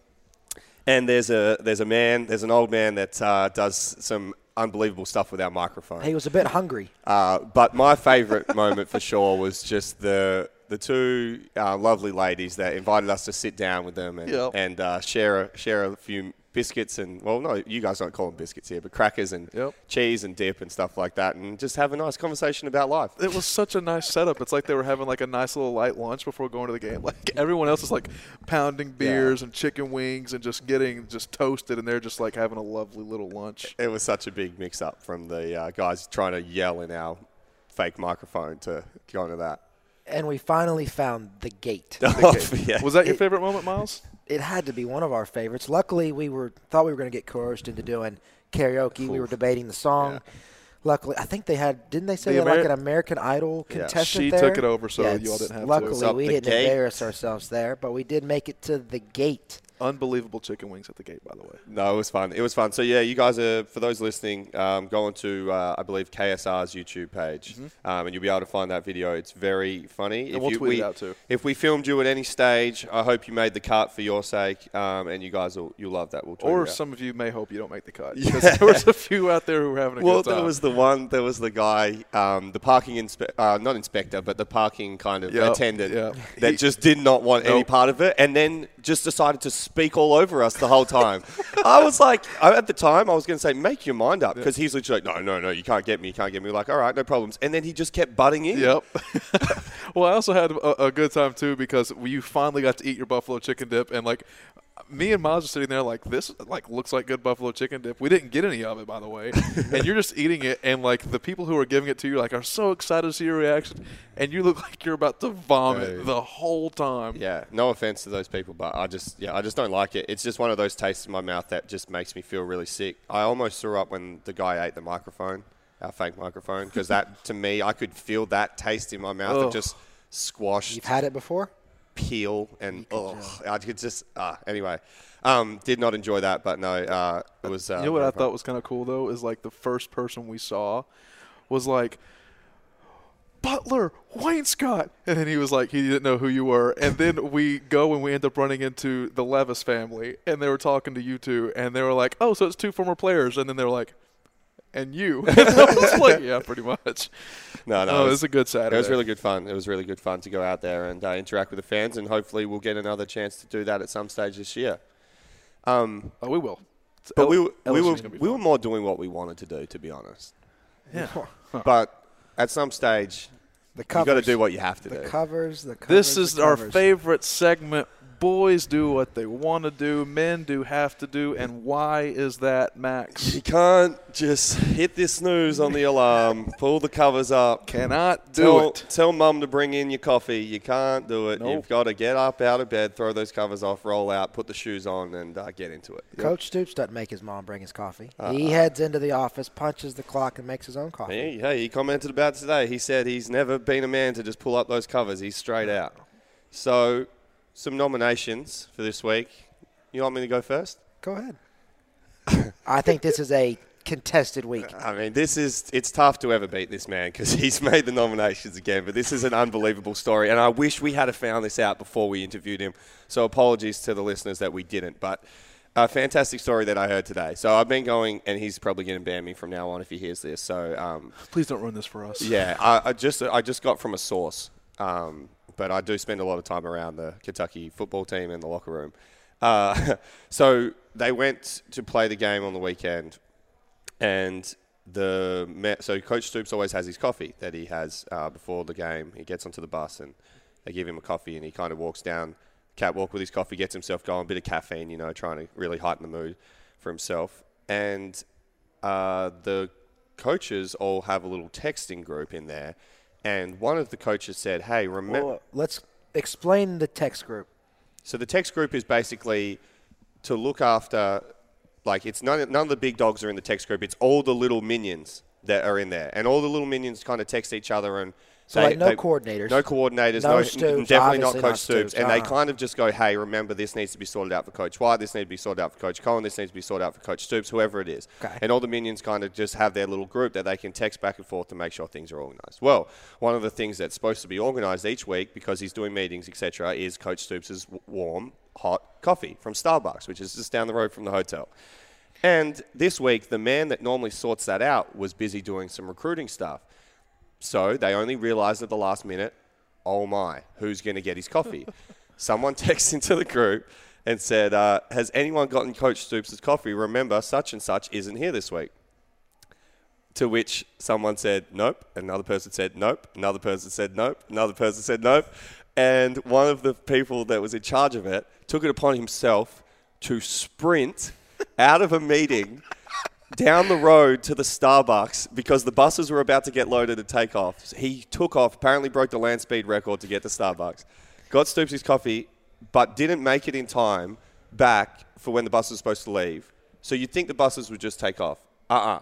and there's a there's a man, there's an old man that uh, does some unbelievable stuff with our microphone. He was a bit hungry. Uh, but my favourite moment for sure was just the the two uh, lovely ladies that invited us to sit down with them and, Yep. and uh, share a, share a few biscuits and well, no, you guys don't call them biscuits here, but crackers and cheese and dip and stuff like that, and just have a nice conversation about life. It was such a nice setup. It's like they were having like a nice little light lunch before going to the game. Like everyone else is like pounding beers and chicken wings and just getting just toasted, and they're just like having a lovely little lunch. It was such a big mix up from the uh, guys trying to yell in our fake microphone to go into that. And we finally found the gate. Oh, yeah. Was that your It- favorite moment, Miles? It had to be one of our favorites. Luckily, we were thought we were going to get coerced into doing karaoke. We were debating the song. Luckily, I think they had didn't they say The they had like an American Idol Yeah. contestant She there? took it over, so Yeah, you all didn't have to. Luckily, we didn't gate. embarrass ourselves there, but we did make it to the gate. Unbelievable chicken wings at the gate, by the way. No, it was fun. It was fun. So yeah, you guys are for those listening, um, go on to uh, I believe KSR's YouTube page, um, and you'll be able to find that video. It's very funny. Mm-hmm. And we'll you, tweet we, it out, too. If we filmed you at any stage, I hope you made the cut for your sake, um, and you guys will you'll love that. We'll Or some of you may hope you don't make the cut because there was a few out there who were having a well, good time. Well, there was the one. There was the guy, um, the parking inspe- uh, not inspector, but the parking kind of Yep, attendant yep. that He- just did not want any part of it, and then just decided to speak all over us the whole time. I was like, I, at the time, I was going to say, make your mind up, because he's literally like, no, no, no, you can't get me, you can't get me. We're like, all right, no problems, and then he just kept butting in. Yep. well, I also had a, a good time too because you finally got to eat your buffalo chicken dip, and like me and Miles are sitting there like this like looks like good buffalo chicken dip. We didn't get any of it by the way, and you're just eating it, and like the people who are giving it to you like are so excited to see your reaction, and you look like you're about to vomit Right. the whole time. Yeah, no offense to those people, but I just yeah, I just don't like it. It's just one of those tastes in my mouth that just makes me feel really sick. I almost threw up when the guy ate the microphone, our fake microphone, because that to me, I could feel that taste in my mouth Ugh. of just squashed. You've had it before? Peel and oh, I could just ah. Anyway, um, did not enjoy that, but no, uh, it was. Uh, you know what I fun. thought was kind of cool though is like the first person we saw was like Butler Wayne Scott. and then he was like he didn't know who you were, and then we go and we end up running into the Levis family, and they were talking to you two, and they were like, oh, so it's two former players, and then they were like. And you, I was like, yeah, pretty much. No, no, oh, it was a good Saturday. It was really good fun. It was really good fun to go out there and uh, interact with the fans, and hopefully we'll get another chance to do that at some stage this year. Um, oh, we will. But L- we, were- we were is gonna be we were more doing what we wanted to do, to be honest. Yeah. But at some stage, The you got to covers. do what you have to the do. covers, the covers. This is the our covers. favorite segment. Boys do what they want to do, men do have to do, and why is that, Max? You can't just hit this snooze on the alarm, pull the covers up. Cannot do tell, it. Tell mum to bring in your coffee. You can't do it. Nope. You've got to get up out of bed, throw those covers off, roll out, put the shoes on, and uh, get into it. Coach Stoops doesn't make his mom bring his coffee. Uh-uh. he heads into the office, punches the clock, and makes his own coffee. Hey, hey, he commented about today. He said he's never been a man to just pull up those covers. He's straight out. So, some nominations for this week. You want me to go first? Go ahead. I think this is a contested week. I mean, this is it's tough to ever beat this man because he's made the nominations again. But this is an unbelievable story, and I wish we had found this out before we interviewed him. So apologies to the listeners that we didn't. But a fantastic story that I heard today. So I've been going, and he's probably going to ban me from now on if he hears this. So um, Please don't ruin this for us. yeah, I, I just I just got from a source, um, but I do spend a lot of time around the Kentucky football team and the locker room. Uh, so they went to play the game on the weekend, and the so Coach Stoops always has his coffee that he has uh, before the game. He gets onto the bus and they give him a coffee, and he kind of walks down catwalk with his coffee, gets himself going, a bit of caffeine, you know, trying to really heighten the mood for himself. And uh, the coaches all have a little texting group in there, and one of the coaches said, "Hey, remember." Well, let's explain the text group. So the text group is basically to look after, like it's none, none of the big dogs are in the text group. It's all the little minions that are in there, and all the little minions kind of text each other and. So, like, no coordinators. No coordinators. No No, Stoops, definitely not Coach not Stoops. Stoops, And they uh-uh. kind of just go, "Hey, remember this needs to be sorted out for Coach White. This needs to be sorted out for Coach Coen. This needs to be sorted out for Coach Stoops. Whoever it is." Okay. And all the minions kind of just have their little group that they can text back and forth to make sure things are organised. Well, one of the things that's supposed to be organised each week because he's doing meetings, etc., is Coach Stoops's warm, hot coffee from Starbucks, which is just down the road from the hotel. And this week, the man that normally sorts that out was busy doing some recruiting stuff. So they only realized at the last minute, oh my, who's going to get his coffee? Someone texts into the group and said, uh, Has anyone gotten Coach Stoops' coffee? Remember, such and such isn't here this week. To which someone said, Nope. Another person said, Nope. Another person said, Nope. Another person said, Nope. And one of the people that was in charge of it took it upon himself to sprint out of a meeting down the road to the Starbucks because the buses were about to get loaded and take off. He took off, apparently broke the land speed record to get to Starbucks. Got Stoops coffee, but didn't make it in time back for when the bus was supposed to leave. So you'd think the buses would just take off. Uh-uh.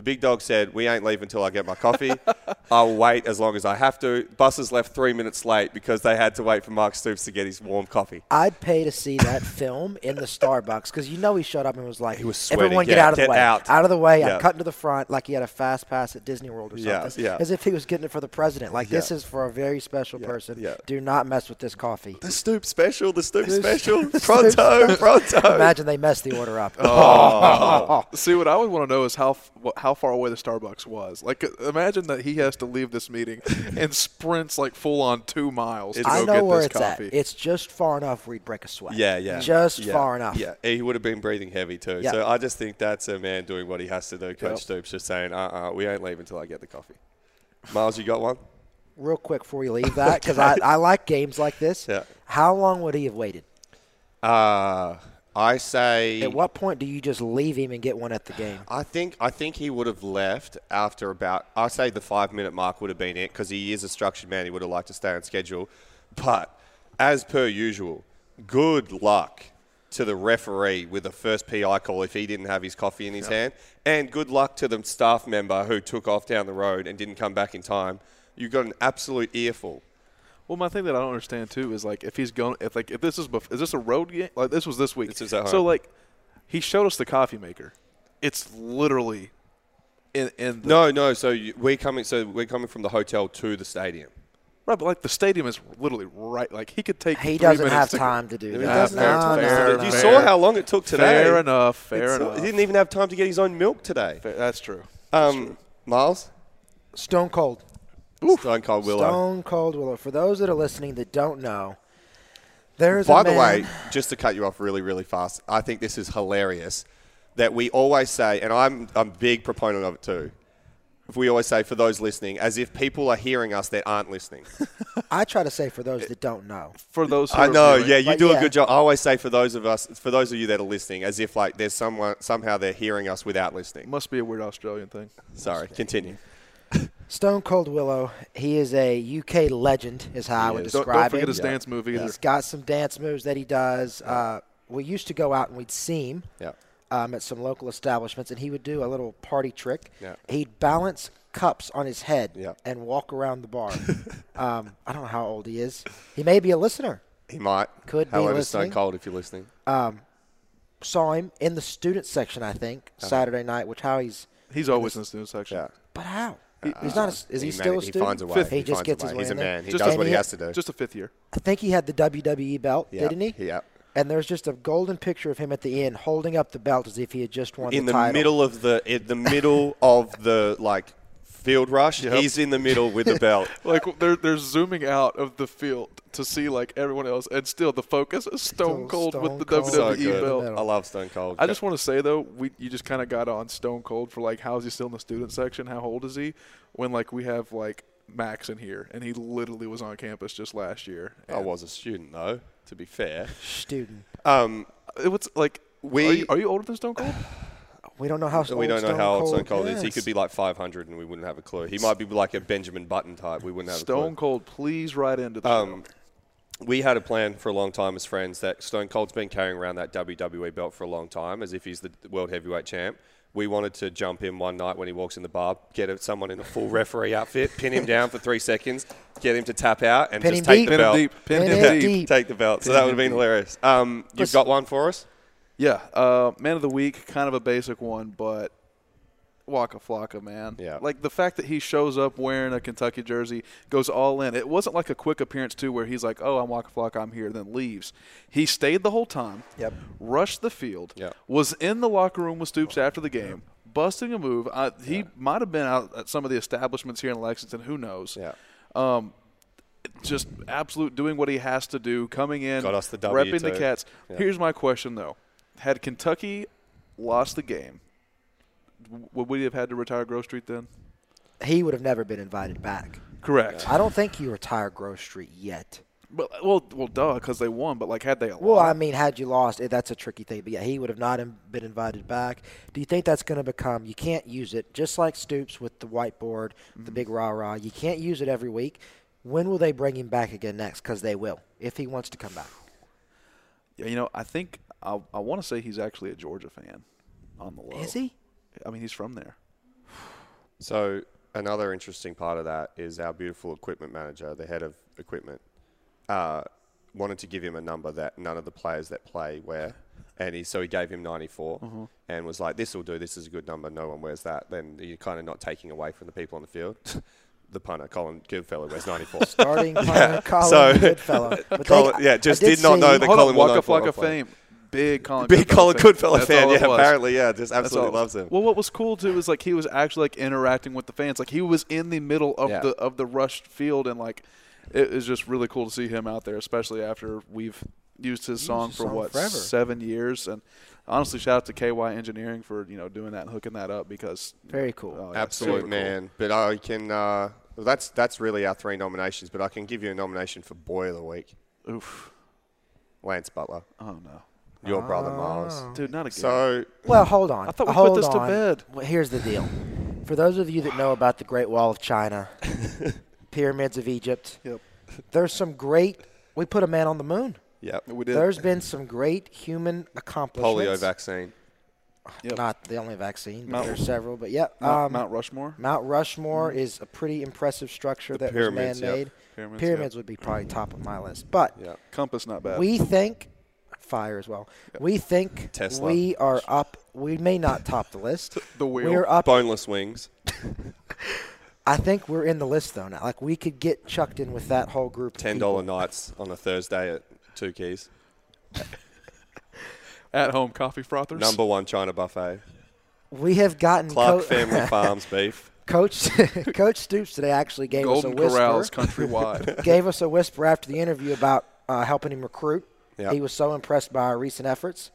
The big dog said, "We ain't leaving until I get my coffee. I'll wait as long as I have to." Buses left three minutes late because they had to wait for Mark Stoops to get his warm coffee. I'd pay to see that film in the Starbucks because you know he showed up and was like, He was sweating. "Everyone get Yeah, out of the way, out." of the way." Yeah. I'm cutting to the front like he had a fast pass at Disney World or something, yeah. as if he was getting it for the president. Like this is for a very special person. yeah. Do not mess with this coffee. The Stoops special, the Stoops special, Stoops pronto, pronto. Imagine they messed the order up. Oh. See, what I would want to know is how f- wh- how far away the Starbucks was. Like, uh, imagine that he has to leave this meeting and sprints like full on two miles to I go know get where this it's coffee. at. It's just far enough where he'd break a sweat. Yeah, yeah. Just Yeah, far enough. Yeah, he would have been breathing heavy too. Yeah. So I just think that's a man doing what he has to do. Coach Yep. Stoops just saying, uh uh we ain't leaving until I get the coffee. Miles, you got one? Real quick before you leave that, because I, I like games like this. Yeah. How long would he have waited? Uh, I say. At what point do you just leave him and get one at the game? I think I think he would have left after about. I say the five minute mark would have been it because he is a structured man. He would have liked to stay on schedule, but as per usual, good luck to the referee with the first PI call if he didn't have his coffee in his hand, and good luck to the staff member who took off down the road and didn't come back in time. You got an absolute earful. Well, my thing that I don't understand too is like if he's going, if like if this is bef- is this a road game? Like this was this week. This is at So like, he showed us the coffee maker. It's literally in in the, No, no. So you, we're coming. So we're coming from the hotel to the stadium. right, but like the stadium is literally right. Like he could take. He three doesn't have to- time to do He that. doesn't have No, time. no, fair no. You saw how long it took today. Fair enough. Fair It's- enough. He didn't even have time to get his own milk today. Fair- That's true. Um, Miles, Stone Cold. Stone Cold Willow. Stone Cold Willow. For those that are listening that don't know, there's By a the way, just to cut you off really, really fast, I think this is hilarious that we always say, and I'm I'm a big proponent of it too. If We always say for those listening, as if people are hearing us that aren't listening. I try to say for those that don't know. For those, who I are know, viewing- yeah, you But do yeah. a good job. I always say for those of us, for those of you that are listening, as if like there's someone somehow they're hearing us without listening. Must be a weird Australian thing. Sorry, continue. Stone Cold Willow. He is a UK legend, is how I would is. Don't, describe don't forget him. his dance move either. He's got some dance moves that he does. Uh, we used to go out and we'd see him Yeah. um, at some local establishments, and he would do a little party trick. Yeah. He'd balance cups on his head Yeah. and walk around the bar. um, I don't know how old he is. He may be a listener. He might. Could be However, listening. Stone Cold if you're listening. Saw him in the student section, I think, Uh-huh. Saturday night. Which how he's, He's always in the student section. Yeah. but how? He- he's uh, not. A, is he, He still a man- he student? finds a way. Fifth. He, He just gets a his way. way He's a man. He Just does what he and has to do. Just a fifth year. I think he had the WWE belt, Yeah. didn't he? Yeah. And there's just a golden picture of him at the end holding up the belt as if he had just won in the the title. middle of the in the middle of the like field rush. Yep. He's in the middle with the belt. Like they're they're zooming out of the field to see like everyone else, and still the focus is Still Stone Cold Stone with the Cold. WWE so in good. the belt. I love Stone Cold. I just want to say though, we you just kind of got on Stone Cold for like how is he still in the student section? How old is he? When like we have like Max in here, and he literally was on campus just last year. I was a student though. To be fair, student. um, It was like We- Are you, are you older than Stone Cold? We don't know how. we don't know Stone how old Stone Cold is. He could be like 500, and we wouldn't have a clue. He might be like a Benjamin Button type. We wouldn't have a Stone clue. Cold, please write into the Um, we had a plan for a long time as friends that Stone Cold's been carrying around that WWE belt for a long time as if he's the world heavyweight champ. We wanted to jump in one night when he walks in the bar, get someone in a full referee outfit, pin him down for three seconds, get him to tap out, and Pin just take deep. the Pin him belt. deep. Pin Pin him deep. deep. Take the belt. So that would have been deep. hilarious. Um, you've got one for us? Yeah, uh, man of the week, kind of a basic one, but Waka Flocka, man. Yeah. Like the fact that he shows up wearing a Kentucky jersey, goes all in. It wasn't like a quick appearance too, where he's like, "Oh, I'm Waka Flocka, I'm here," then leaves. He stayed the whole time. Yep. Rushed the field. Yep. Was in the locker room with Stoops after the game, busting a move. Uh, he might have been out at some of the establishments here in Lexington. Who knows? Yeah. Um, just absolute doing what he has to do, coming in, Got us the W, repping the. Cats. Yeah. Here's my question though: Had Kentucky lost the game, would we have had to retire Grove Street then? He would have never been invited back. Correct. I don't think you retire Grove Street yet. But well, well, duh, because they won. But like, had they lost, Well, I mean, had you lost, eh, that's a tricky thing. But yeah, he would have not been invited back. Do you think that's going to become? You can't use it just like Stoops with the whiteboard, Mm-hmm. the big rah rah. You can't use it every week. When will they bring him back again next? Because they will, if he wants to come back. yeah, you know, I think I, I want to say he's actually a Georgia fan on the low. Is he? I mean, he's from there. So another interesting part of that is our beautiful equipment manager, the head of equipment, uh, wanted to give him a number that none of the players that play wear, and he so he gave him 94 Mhm. and was like, "This will do. This is a good number. No one wears that." Then you're kind of not taking away from the people on the field. the punter, Colin Goodfellow, wears 94. Starting punter, Colin Goodfellow. But they- Colin, yeah, just I did did, not know that Colin on, will Waka know Flocka fame. Big Colin. Big Goodfellow Colin Goodfellow That's fan, yeah, apparently, yeah, just absolutely loves him. Well, what was cool too is like he was actually like interacting with the fans. Like he was in the middle of Yeah. the of the rushed field, and like it is just really cool to see him out there, especially after we've used his song his for song what forever. seven years. And honestly, shout out to KY Engineering for you know doing that and hooking that up because Very cool. oh, yeah, Absolute super cool. man. But I can. Uh, well, that's that's really our three nominations. But I can give you a nomination for Boy of the Week. Oof. Lance Butler. Oh no. Your brother Miles. Dude, not again. So Well, hold on. I thought we hold put this to bed. Well, here's the deal. For those of you that know about the Great Wall of China, pyramids of Egypt, Yep. there's some great. We put a man on the moon. Yep. We did. There's been some great human accomplishments. Polio vaccine. Yep. Not the only vaccine, but Mount- there's several. But yeah, Mount, um, Mount Rushmore. Mount Rushmore is a pretty impressive structure that pyramids, was yep. man-made. Pyramids, Pyramids yep. would be probably top of my list, but Yeah. Compass, not bad. we think fire as well. We think Tesla. we are up. We may not top the list. the wheel. We're up. Boneless wings. I think we're in the list though now. Like we could get chucked in with that whole group. Ten dollar nights on a Thursday at Two Keys. At home coffee frothers. Number one China buffet. We have gotten Clark Co- Family Farms beef. Coach Coach Stoops today actually gave Golden us a whisper. Corrals countrywide. gave us a whisper after the interview about uh, helping him recruit. Yep. He was so impressed by our recent efforts.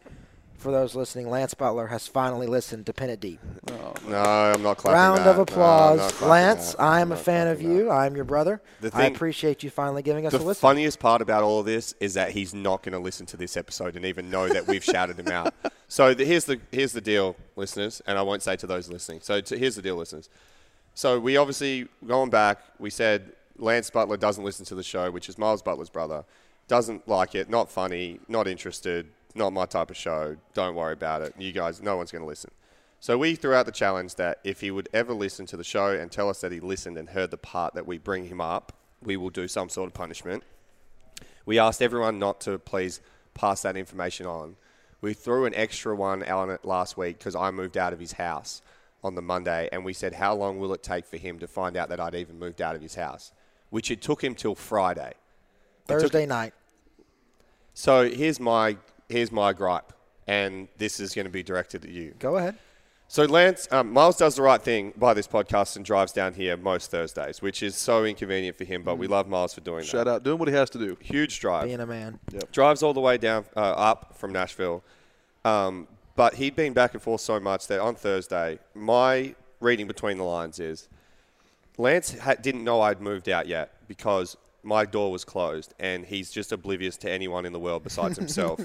For those listening, Lance Butler has finally listened to Pin It Deep. Oh, no, I'm not clapping Round that. of applause, not clapping Lance. that. I am a fan of clapping you. I'm your brother. The I appreciate you finally giving us The a listen. The funniest part about all of this is that he's not going to listen to this episode and even know that we've shouted him out. So the, here's the here's the deal, listeners, and I won't say to those listening. So to, here's the deal, listeners. So we obviously going back, we said Lance Butler doesn't listen to the show, which is Miles Butler's brother. Doesn't like it, not funny, not interested, not my type of show. Don't worry about it. You guys, no one's going to listen. So we threw out the challenge that if he would ever listen to the show and tell us that he listened and heard the part that we bring him up, we will do some sort of punishment. We asked everyone not to please pass that information on. We threw an extra one on it last week because I moved out of his house on the Monday, and we said, How long will it take for him to find out that I'd even moved out of his house? Which it took him till Friday. Thursday night. So here's my here's my gripe, and this is going to be directed at you. Go ahead. So Lance, um, Miles does the right thing by this podcast and drives down here most Thursdays, which is so inconvenient for him. But we love Miles for doing that. Shout out, doing what he has to do. Huge drive. Being a man. Drives all the way down uh, up from Nashville. Um, but he'd been back and forth so much that on Thursday, my reading between the lines is Lance ha- didn't know I'd moved out yet because my door was closed and he's just oblivious to anyone in the world besides himself.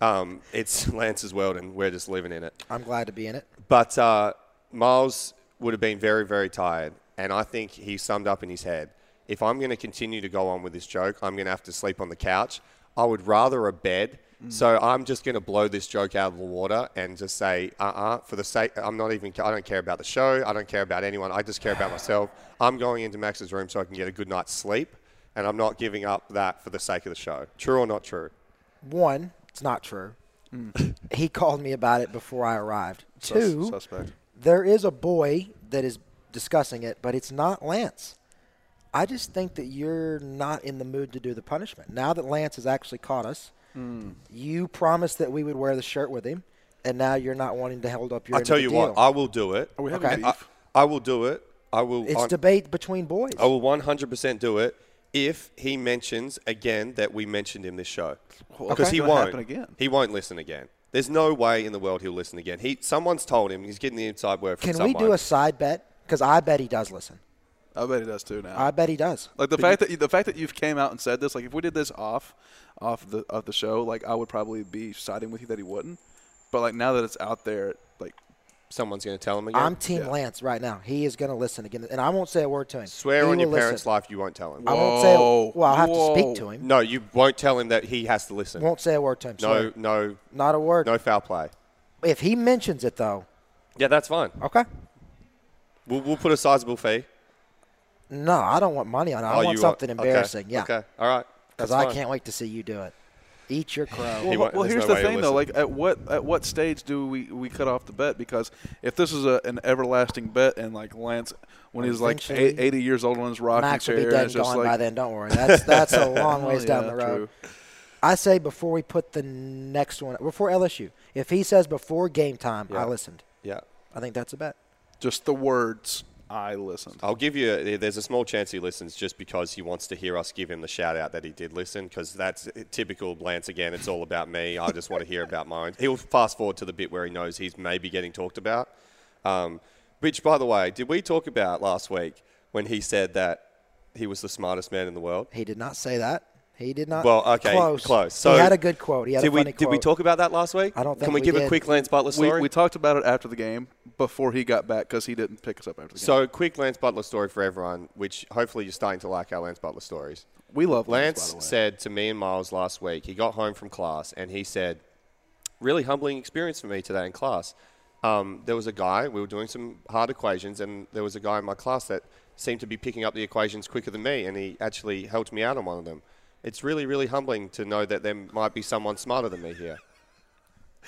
um, it's Lance's world and we're just living in it. I'm glad to be in it. But uh, Miles would have been very, very tired. And I think he summed up in his head if I'm going to continue to go on with this joke, I'm going to have to sleep on the couch. I would rather a bed. So I'm just going to blow this joke out of the water and just say, uh uh for the sake, I'm not even, I don't care about the show. I don't care about anyone. I just care about myself. I'm going into Max's room so I can get a good night's sleep. And I'm not giving up that for the sake of the show. True or not true? One, it's not true. Hmm. he called me about it before I arrived. Sus- Two, suspect. there is a boy that is discussing it, but it's not Lance. I just think that you're not in the mood to do the punishment. Now that Lance has actually caught us, Hmm. you promised that we would wear the shirt with him, and now you're not wanting to hold up your. I end tell of you the what, deal. I will do it. Are we having Okay. beef? I, I will do it. I will. it's on- debate between boys. I will 100% do it if he mentions again that we mentioned him this show. Because it's he won't. again. He won't listen again. There's no way in the world he'll listen again. He someone's told him he's getting the inside word from Can someone. we do a side bet? Because I bet he does listen. I bet he does too now. I bet he does. Like the But fact that you, the fact that you've came out and said this, like if we did this off, off the of the show, like I would probably be siding with you that he wouldn't. But like now that it's out there, like someone's going to tell him again. I'm Team Yeah. Lance right now. He is going to listen again, and I won't say a word to him. Swear He on your will parents' life you won't tell him. I won't say. Whoa. Well, I'll have to speak to him. No, you won't tell him that he has to listen. Won't say a word to him. no, swear. no, not a word. no foul play. If he mentions it though, Yeah, that's fine. okay. We'll, we'll put a sizable fee. No, I don't want money on it. I Oh, want you something okay, embarrassing. Yeah, Okay. All right. because I can't wait to see you do it. Eat your crow. He Well, won't- well here's no the thing though. Like, at what at what stage do we, we cut off the bet? Because if this is a, an everlasting bet, and like Lance, when he's like Eventually- eight, 80 years old on his rocking Max will chair, be dead and gone like, by then. Don't worry. That's that's a long Oh, ways down the road. true. I say before we put the next one before LSU. If he says before game time, I listened. Yeah. I think that's a bet. Just the words. I listened. I'll give you. There's a small chance he listens just because he wants to hear us give him the shout out that he did listen. Because that's typical Lance again. It's all about me. I just want to hear about mine. He'll fast forward to the bit where he knows he's maybe getting talked about. Um, which, by the way, did we talk about last week when he said that he was the smartest man in the world? He did not say that. He did not. Well, okay, close. close. So he had a good quote. He had did a we funny did we talk about that last week? I don't think Can we, we give a did. quick Lance Butler We, story? we talked about it after the game before he got back because he didn't pick us up after the game. so, quick Lance Butler story for everyone, which hopefully you're starting to like our Lance Butler stories. we love Lance Lance. by the way. said to me and Miles last week, he got home from class and he said, really humbling experience for me today in class. Um, there was a guy, we were doing some hard equations, and there was a guy in my class that seemed to be picking up the equations quicker than me, and he actually helped me out on one of them. It's really, really humbling to know that there might be someone smarter than me here.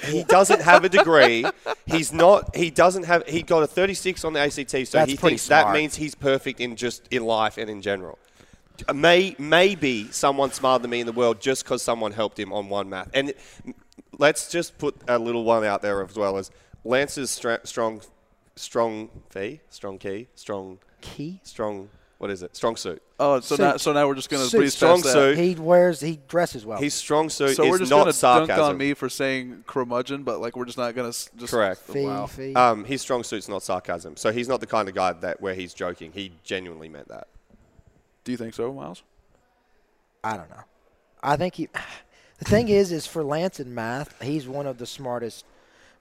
He doesn't have a degree. He's not. He doesn't have. He got a 36 on the ACT, so That's he thinks that means he's perfect in just in life and in general. Uh, may maybe someone smarter than me in the world just because someone helped him on one math. And mm, let's just put a little one out there as well as Lance's stra- strong, strong fee, strong key, strong Key. strong. What is it? Strong suit. Oh, so Suit. now so now we're just gonna Suit. breeze Strong past that. suit. He wears. He dresses well. His strong suit So is we're just not gonna sarcasm. dunk on me for saying curmudgeon, but like we're just not gonna just Correct. fee, Wow. fee. Um, his strong suit's not sarcasm, so he's not the kind of guy that where he's joking. He genuinely meant that. Do you think so, Miles? I don't know. I think he. The thing is, is for Lance in math, he's one of the smartest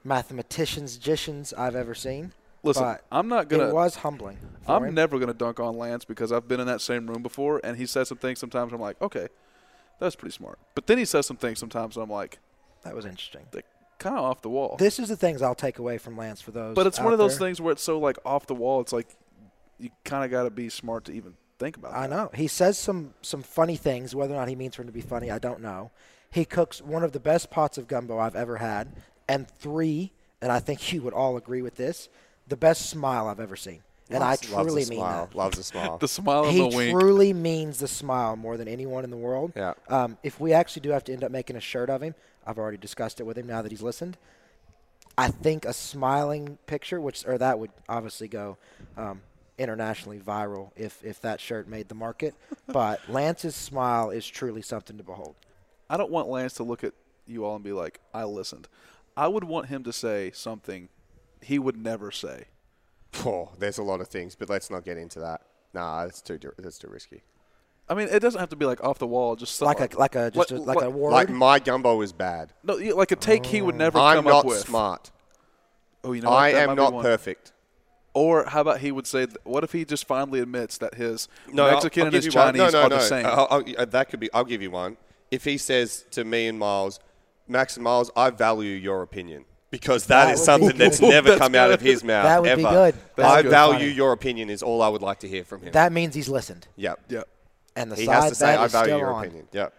mathematicians, magicians I've ever seen. Listen, but I'm not gonna. It was humbling. I'm him. never gonna dunk on Lance because I've been in that same room before, and he says some things. Sometimes I'm like, okay, that's pretty smart. But then he says some things sometimes, I'm like, That was interesting. they kind of off the wall. This is the things I'll take away from Lance for those. but it's one of those there. things where it's so like off the wall. It's like you kind of got to be smart to even think about. It. I that. know. He says some some funny things. Whether or not he means for him to be funny, I don't know. He cooks one of the best pots of gumbo I've ever had, and three, and I think you would all agree with this, the best smile I've ever seen. And Loves- I loves truly a mean smile. that. Loves a smile. The smile and He the wink. truly means the smile more than anyone in the world. Yeah. Um, if we actually do have to end up making a shirt of him, I've already discussed it with him now that he's listened. I think a smiling picture, which or that would obviously go um, internationally viral if if that shirt made the market. but Lance's smile is truly something to behold. I don't want Lance to look at you all and be like, "I listened." I would want him to say something he would never say. Oh, there's a lot of things, but let's not get into that. Nah, that's too that's too risky. I mean, it doesn't have to be like off the wall. Just some- Like a like a just a, like a word. Like my gumbo is bad. no, like a take he would never I'm come not up with. smart. Oh, you know, what? I am not perfect. Or how about he would say, "What if he just finally admits that his No, I'll- Mexican I'll and his. Chinese no, no, are no. the same"? I'll- I'll- uh, that could be. I'll give you one. If he says to me and Miles, Max and Miles, I value your opinion because That that is something that's never That's come out of his mouth That would ever. be good. That I would be value funny. your opinion is all I would like to hear from him. that means he's listened, yep. yeah. and the He side has to say, I value still your on. opinion. Yep.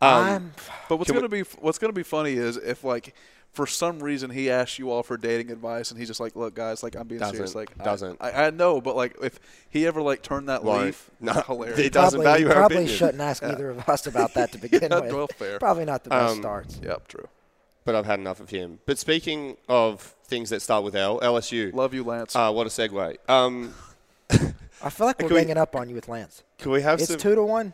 Um, But what's gonna be what's gonna be funny is if like for some reason he asks you all for dating advice, and he's just like, "Look, guys, like I'm being serious. Doesn't- Like, I- doesn't. I, I know, but like if he ever like turned that Won't. leaf, No, hilarious. he doesn't probably, value our probably opinion. shouldn't ask either of us about that to begin Yeah, with. well, fair. Probably not the best Um, starts. Yep, true. But I've had enough of him. But speaking of things that start with L, LSU. Love you, Lance. Uh, what a segue. Um, I feel like we're Can we- ganging up on you with Lance. can we have some? It's two to one.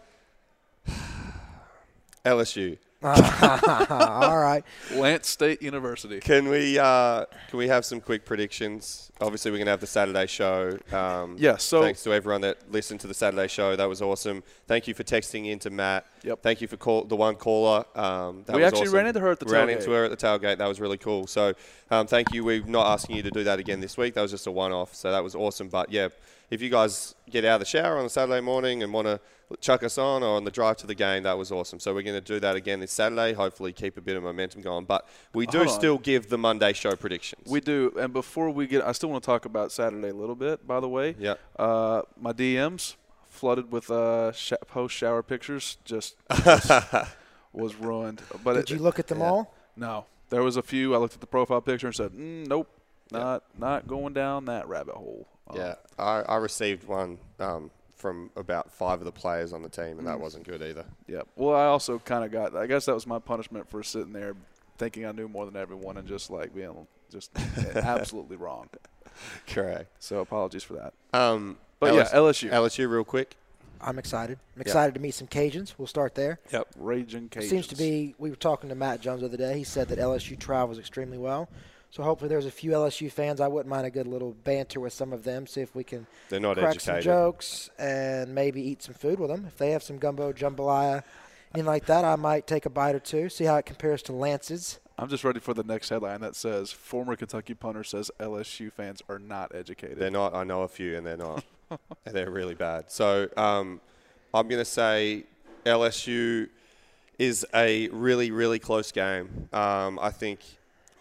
LSU? All right. Lance State University. Can we uh, can we have some quick predictions? Obviously, we're going to have the Saturday show. Um, Yeah, so- thanks to everyone that listened to the Saturday show. That was awesome. Thank you for texting in to Matt. Yep. Thank you for call, the one caller. Um, that We was actually awesome. ran into her at the ran tailgate. into her at the tailgate. That was really cool. So um, thank you. We're not asking you to do that again this week. That was just a one-off. So that was awesome. But yeah, if you guys get out of the shower on a Saturday morning and want to chuck us on or on the drive to the game, that was awesome. So we're going to do that again this Saturday. Hopefully, keep a bit of momentum going. But we do Hold on. still give the Monday show predictions. We do, and before we get, I still want to talk about Saturday a little bit. By the way, Yeah. Uh, my DMs flooded with uh, sh- post shower pictures. Just was, was ruined. But Did it- you look at them all? No, there was a few. I looked at the profile picture and said, mm, "Nope, not not going down that rabbit hole." Um, Yeah, I, I received one um, from about five of the players on the team, and that Mm. wasn't good either. Yep. Well, I also kind of got. I guess that was my punishment for sitting there thinking I knew more than everyone and just like being just absolutely wrong. Correct. So apologies for that. Um, But yeah, LSU. LSU, real quick. I'm excited. I'm Yeah. excited to meet some Cajuns. We'll start there. Yep. Raging Cajuns. Seems to be. We were talking to Matt Jones the other day. He said that LSU travels extremely well. So hopefully there's a few LSU fans. I wouldn't mind a good little banter with some of them. See if we can They're not crack some jokes and maybe eat some food with them. If they have some gumbo jambalaya, anything like that, I might take a bite or two. See how it compares to Lance's. I'm just ready for the next headline that says former Kentucky punter says LSU fans are not educated. They're not. I know a few, and they're not. and they're really bad. So um, I'm going to say LSU is a really, really close game. Um, I think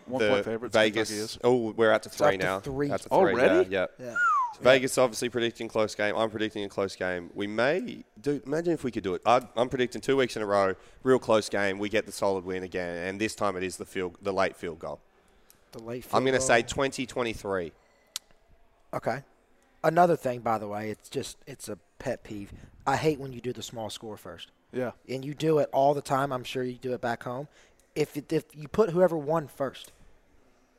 One the point favorites, Vegas. Oh, we're at to It's three up to now. three. At to three, already? Yeah. Yeah. So Vegas obviously predicting close game. I'm predicting a close game. We may do. Imagine if we could do it. I, I'm predicting two weeks in a row, real close game. We get the solid win again, and this time it is the field, the late field goal. The late. I'm going to say 2023. Okay. Another thing, by the way, it's just it's a pet peeve. I hate when you do the small score first, Yeah. and you do it all the time. I'm sure you do it back home. If it, if you put whoever won first,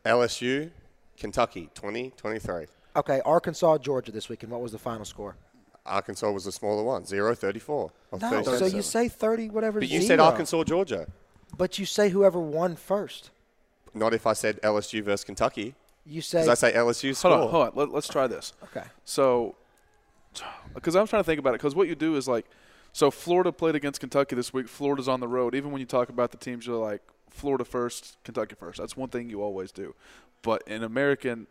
LSU, Kentucky, 2023. okay. Arkansas, Georgia this weekend. What was the final score? Arkansas was the smaller one, 0-34. of No, so you say thirty, whatever. But you zero. said Arkansas, Georgia. But you say whoever won first. Not if I said LSU versus Kentucky. You say Because I say LSU score. Hold on, hold on. Let, let's try this. okay. So, because I'm trying to think about it, because what you do is like, so Florida played against Kentucky this week. Florida's on the road. Even when you talk about the teams, you're like Florida first, Kentucky first. That's one thing you always do. But in American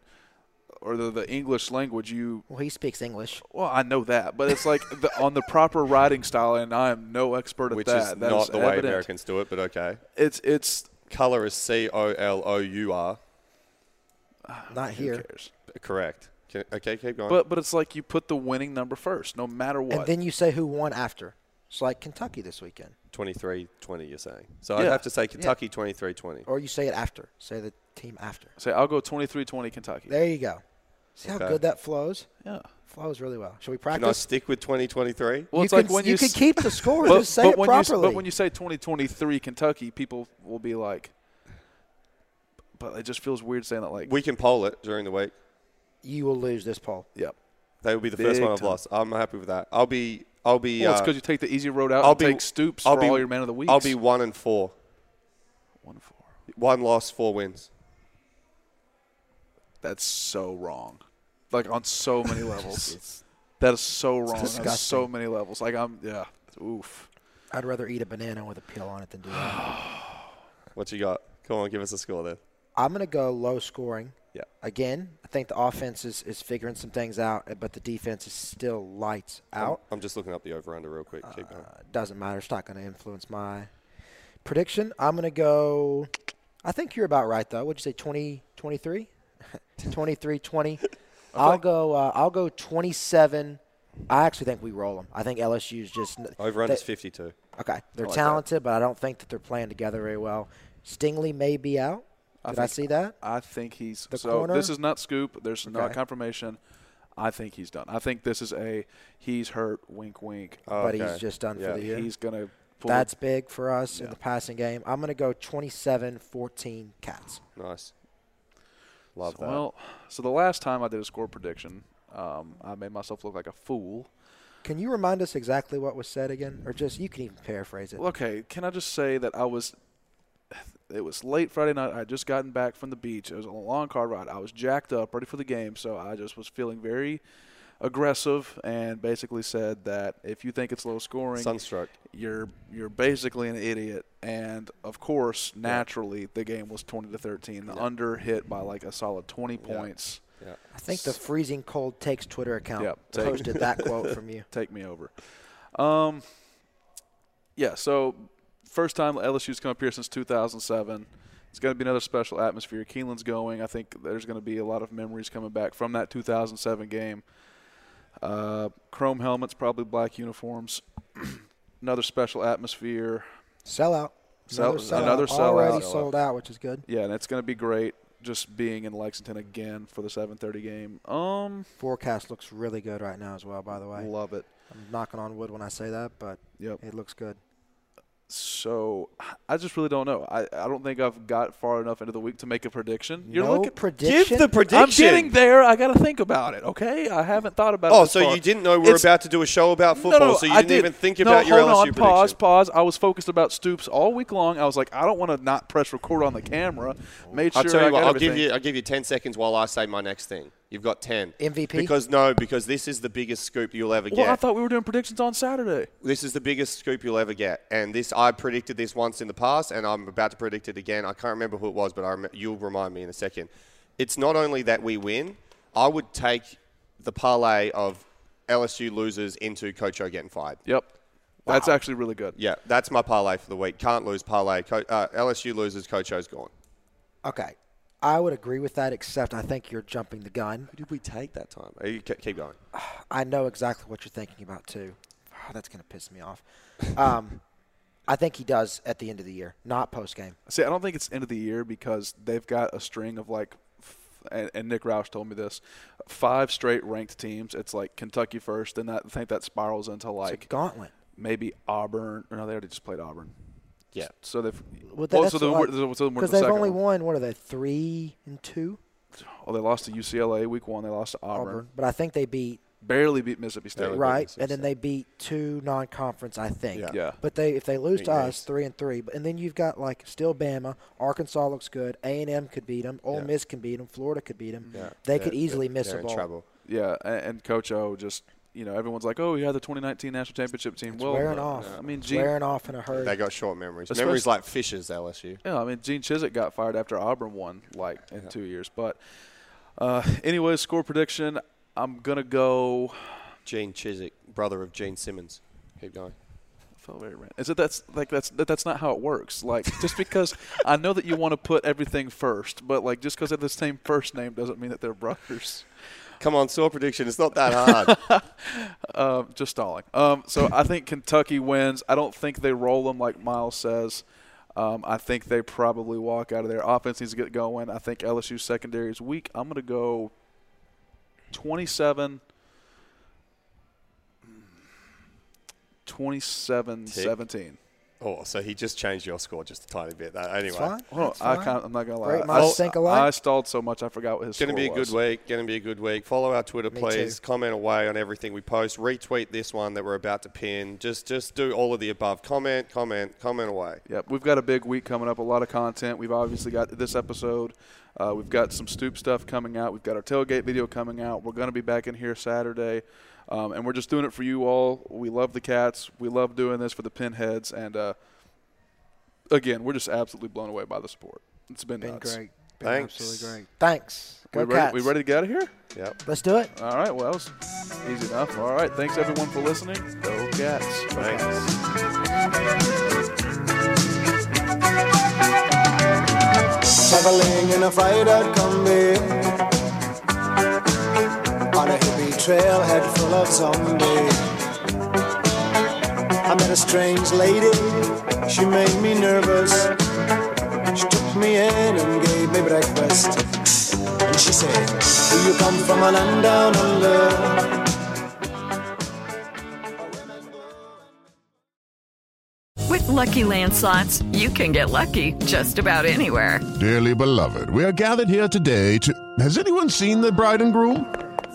or the, the English language, you Well, he speaks English. well, I know that, but it's like the, on the proper writing style, and I am no expert at Which that. is That not is not the way. Americans do it, but okay. It's it's Color is C O L O U R. Not who here. cares? Correct. Can- Okay, keep going. But but it's like you put the winning number first, no matter what. And then you say who won after. It's like Kentucky this weekend, 23-20, you're saying. So I'd have to say Kentucky 23-20. or you say it after. Say the team after. Say I'll go 23-20 Kentucky. There you go. See how good that flows? Yeah. Flows really well. Should we practice? Can I practice? stick with 2023? Well, you it's like could, when you, you could s- keep the score. But, just say but it when you s- properly. but when you say 2023 Kentucky, people will be like, but it just feels weird saying that. Like, We can poll it during the week. you will lose this poll. yep. They will be the first one I've time. lost. I'm happy with that. I'll be. I'll be. Well, it's uh, because you take the easy road out I'll and be take Stoops I'll for be, all your man of the week. I'll be one and four. one four. One loss, four wins. That's so wrong. Like on so many levels. that is so wrong on so many levels. Like I'm, yeah, oof. I'd rather eat a banana with a peel on it than do that. What you got? Come on, give us a score then. I'm going to go low scoring. Yeah. Again, I think the offense is, is figuring some things out, but the defense is still lights out. I'm, I'm just looking up the over under real quick. Keep going. Uh, doesn't matter. It's not going to influence my prediction. I'm going to go. I think you're about right though. Would you say 20, 23? 23, 20. I'll go. Uh, I'll go 27. I actually think we roll them. I think LSU's just Over under is 52. Okay, they're like that. talented, but I don't think that they're playing together very well. Stingley may be out. Did I, see that? I think he's The so. corner? This is not scoop. There's not confirmation. I think he's done. I think this is a he's hurt. Wink, wink. But he's just done for the year. He's gonna. Pull That's big for us in the passing game. I'm going to go 27-14 Cats. Nice. Love So, that. Well, so the last time I did a score prediction, um, I made myself look like a fool. Can you remind us exactly what was said again, or just you can even paraphrase it? Well, Okay, can I just say that I was. It was late Friday night. I had just gotten back from the beach. It was a long car ride. I was jacked up, ready for the game, so I just was feeling very aggressive and basically said that if you think it's low scoring, Sunstruck. you're you're basically an idiot. And of course, naturally, the game was 20 to 13. The under hit by like a solid 20 points. Yeah. I think the freezing cold takes Twitter account Yep, take- posted that quote from you. Take me over. Um, yeah, so first time LSU's come up here since 2007. It's going to be another special atmosphere. Keeneland's going. I think there's going to be a lot of memories coming back from that 2007 game. Uh, chrome helmets, probably black uniforms. another special atmosphere. Sellout. Sell- Another sellout. another sellout. Already sold out, which is good. Yeah, and it's going to be great just being in Lexington again for the 7:30 game. Um, Forecast looks really good right now as well. By the way, love it. I'm knocking on wood when I say that, but Yep. it looks good. So I just really don't know. I, I don't think I've got far enough into the week to make a prediction. You're No looking prediction? Give the prediction. I'm getting there. I got to think about it. Okay, I haven't thought about it. Oh, so far. you didn't know we were It's- about to do a show about football, no, no, so you I didn't did. even think no, about your hold LSU on, prediction. Pause, pause. I was focused about Stoops all week long. I was like, I don't want to not press record on the camera. Made sure I'll tell I you what. I'll give you. I'll give you ten seconds while I say my next thing. You've got ten. MVP? Because no, because this is the biggest scoop you'll ever get. Well. I thought we were doing predictions on Saturday. this is the biggest scoop you'll ever get, and this I predicted this once in the past, and I'm about to predict it again. I can't remember who it was, but I rem- you'll remind me in a second. It's not only that we win. I would take the parlay of LSU losers into Coach O getting fired. Yep, that's actually really good. Yeah, that's my parlay for the week. Can't lose parlay. Co- uh, LSU losers. Coach O's gone. Okay, I would agree with that, except I think you're jumping the gun. Who did we take that time? You keep going. I know exactly what you're thinking about too. Oh, that's gonna piss me off. Um, I think he does at the end of the year, not post game. See, I don't think it's end of the year because they've got a string of like, and, and Nick Roush told me this, five straight ranked teams. It's like Kentucky first, and that I think that spirals into It's a like gauntlet. maybe Auburn. No, they already just played Auburn. Yeah. So they've. Well, well, that's so then like- so then we're Because the they've second only one. won what are they three and two Oh, they lost to UCLA week one. They lost to Auburn. Auburn, but I think they beat Barely beat Mississippi State. Barely. right, Mississippi and then State. they beat two non-conference, I think. Yeah. Yeah. But they if they lose Beat to us, three and three, but and then you've got like still Bama, Arkansas looks good, A and M could beat them, Ole Yeah. Miss can beat them, Florida could beat them. Yeah. They They're- could easily they're- miss they're a in ball. trouble. Yeah, and, and Coach O just you know everyone's like, oh, you had the 2019 national championship team. It's well, wearing uh, off. I mean, It's Gene, wearing off in a hurry. They got short memories. Especially- memories like Fisher's LSU. Yeah, I mean Gene Chizik got fired after Auburn won like in two years. But uh, anyways, score prediction. I'm gonna go. Gene Chizik, brother of Gene Simmons. Keep going. I felt very random. Is it that's like that's that, that's not how it works. Like just because I know that you want to put everything first, but like just because they have the same first name doesn't mean that they're brothers. Come on, score prediction. It's not that hard. Um, just stalling. Um, so I think Kentucky wins. I don't think they roll them like Miles says. Um, I think they probably walk out of there. Offense needs to get going. I think LSU secondary is weak. I'm going to go 27 27 17. Oh, so he just changed your score just a tiny bit. That anyway. fine. Well, That's I fine. can't, I'm not going to lie. Great I, minds think alike. I stalled so much I forgot what his Going to score be a was. good week. Going to be a good week. Follow our Twitter, Me please. too. Comment away on everything we post. Retweet this one that we're about to pin. Just, just do all of the above. Comment, comment, comment away. Yep, we've got a big week coming up. A lot of content. We've obviously got this episode. Uh, we've got some stoop stuff coming out. We've got our tailgate video coming out. We're going to be back in here Saturday, um, and we're just doing it for you all. We love the cats. We love doing this for the pinheads, and uh, again, we're just absolutely blown away by the support. It's been, Been nuts. great. Been Thanks. absolutely great. Thanks. We Go ready, Cats. we ready to get out of here? Yep. Let's do it. All right. Well, that was easy enough. All right. Thanks everyone for listening. Go cats. Thanks. Traveling in a fried out Kombi On a hippie trailhead full of zombies I met a strange lady, she made me nervous She took me in and gave me breakfast. And she said, Do you come from a land down under? With LuckyLand slots, you can get lucky just about anywhere. Dearly beloved, we are gathered here today to. Has anyone seen the bride and groom?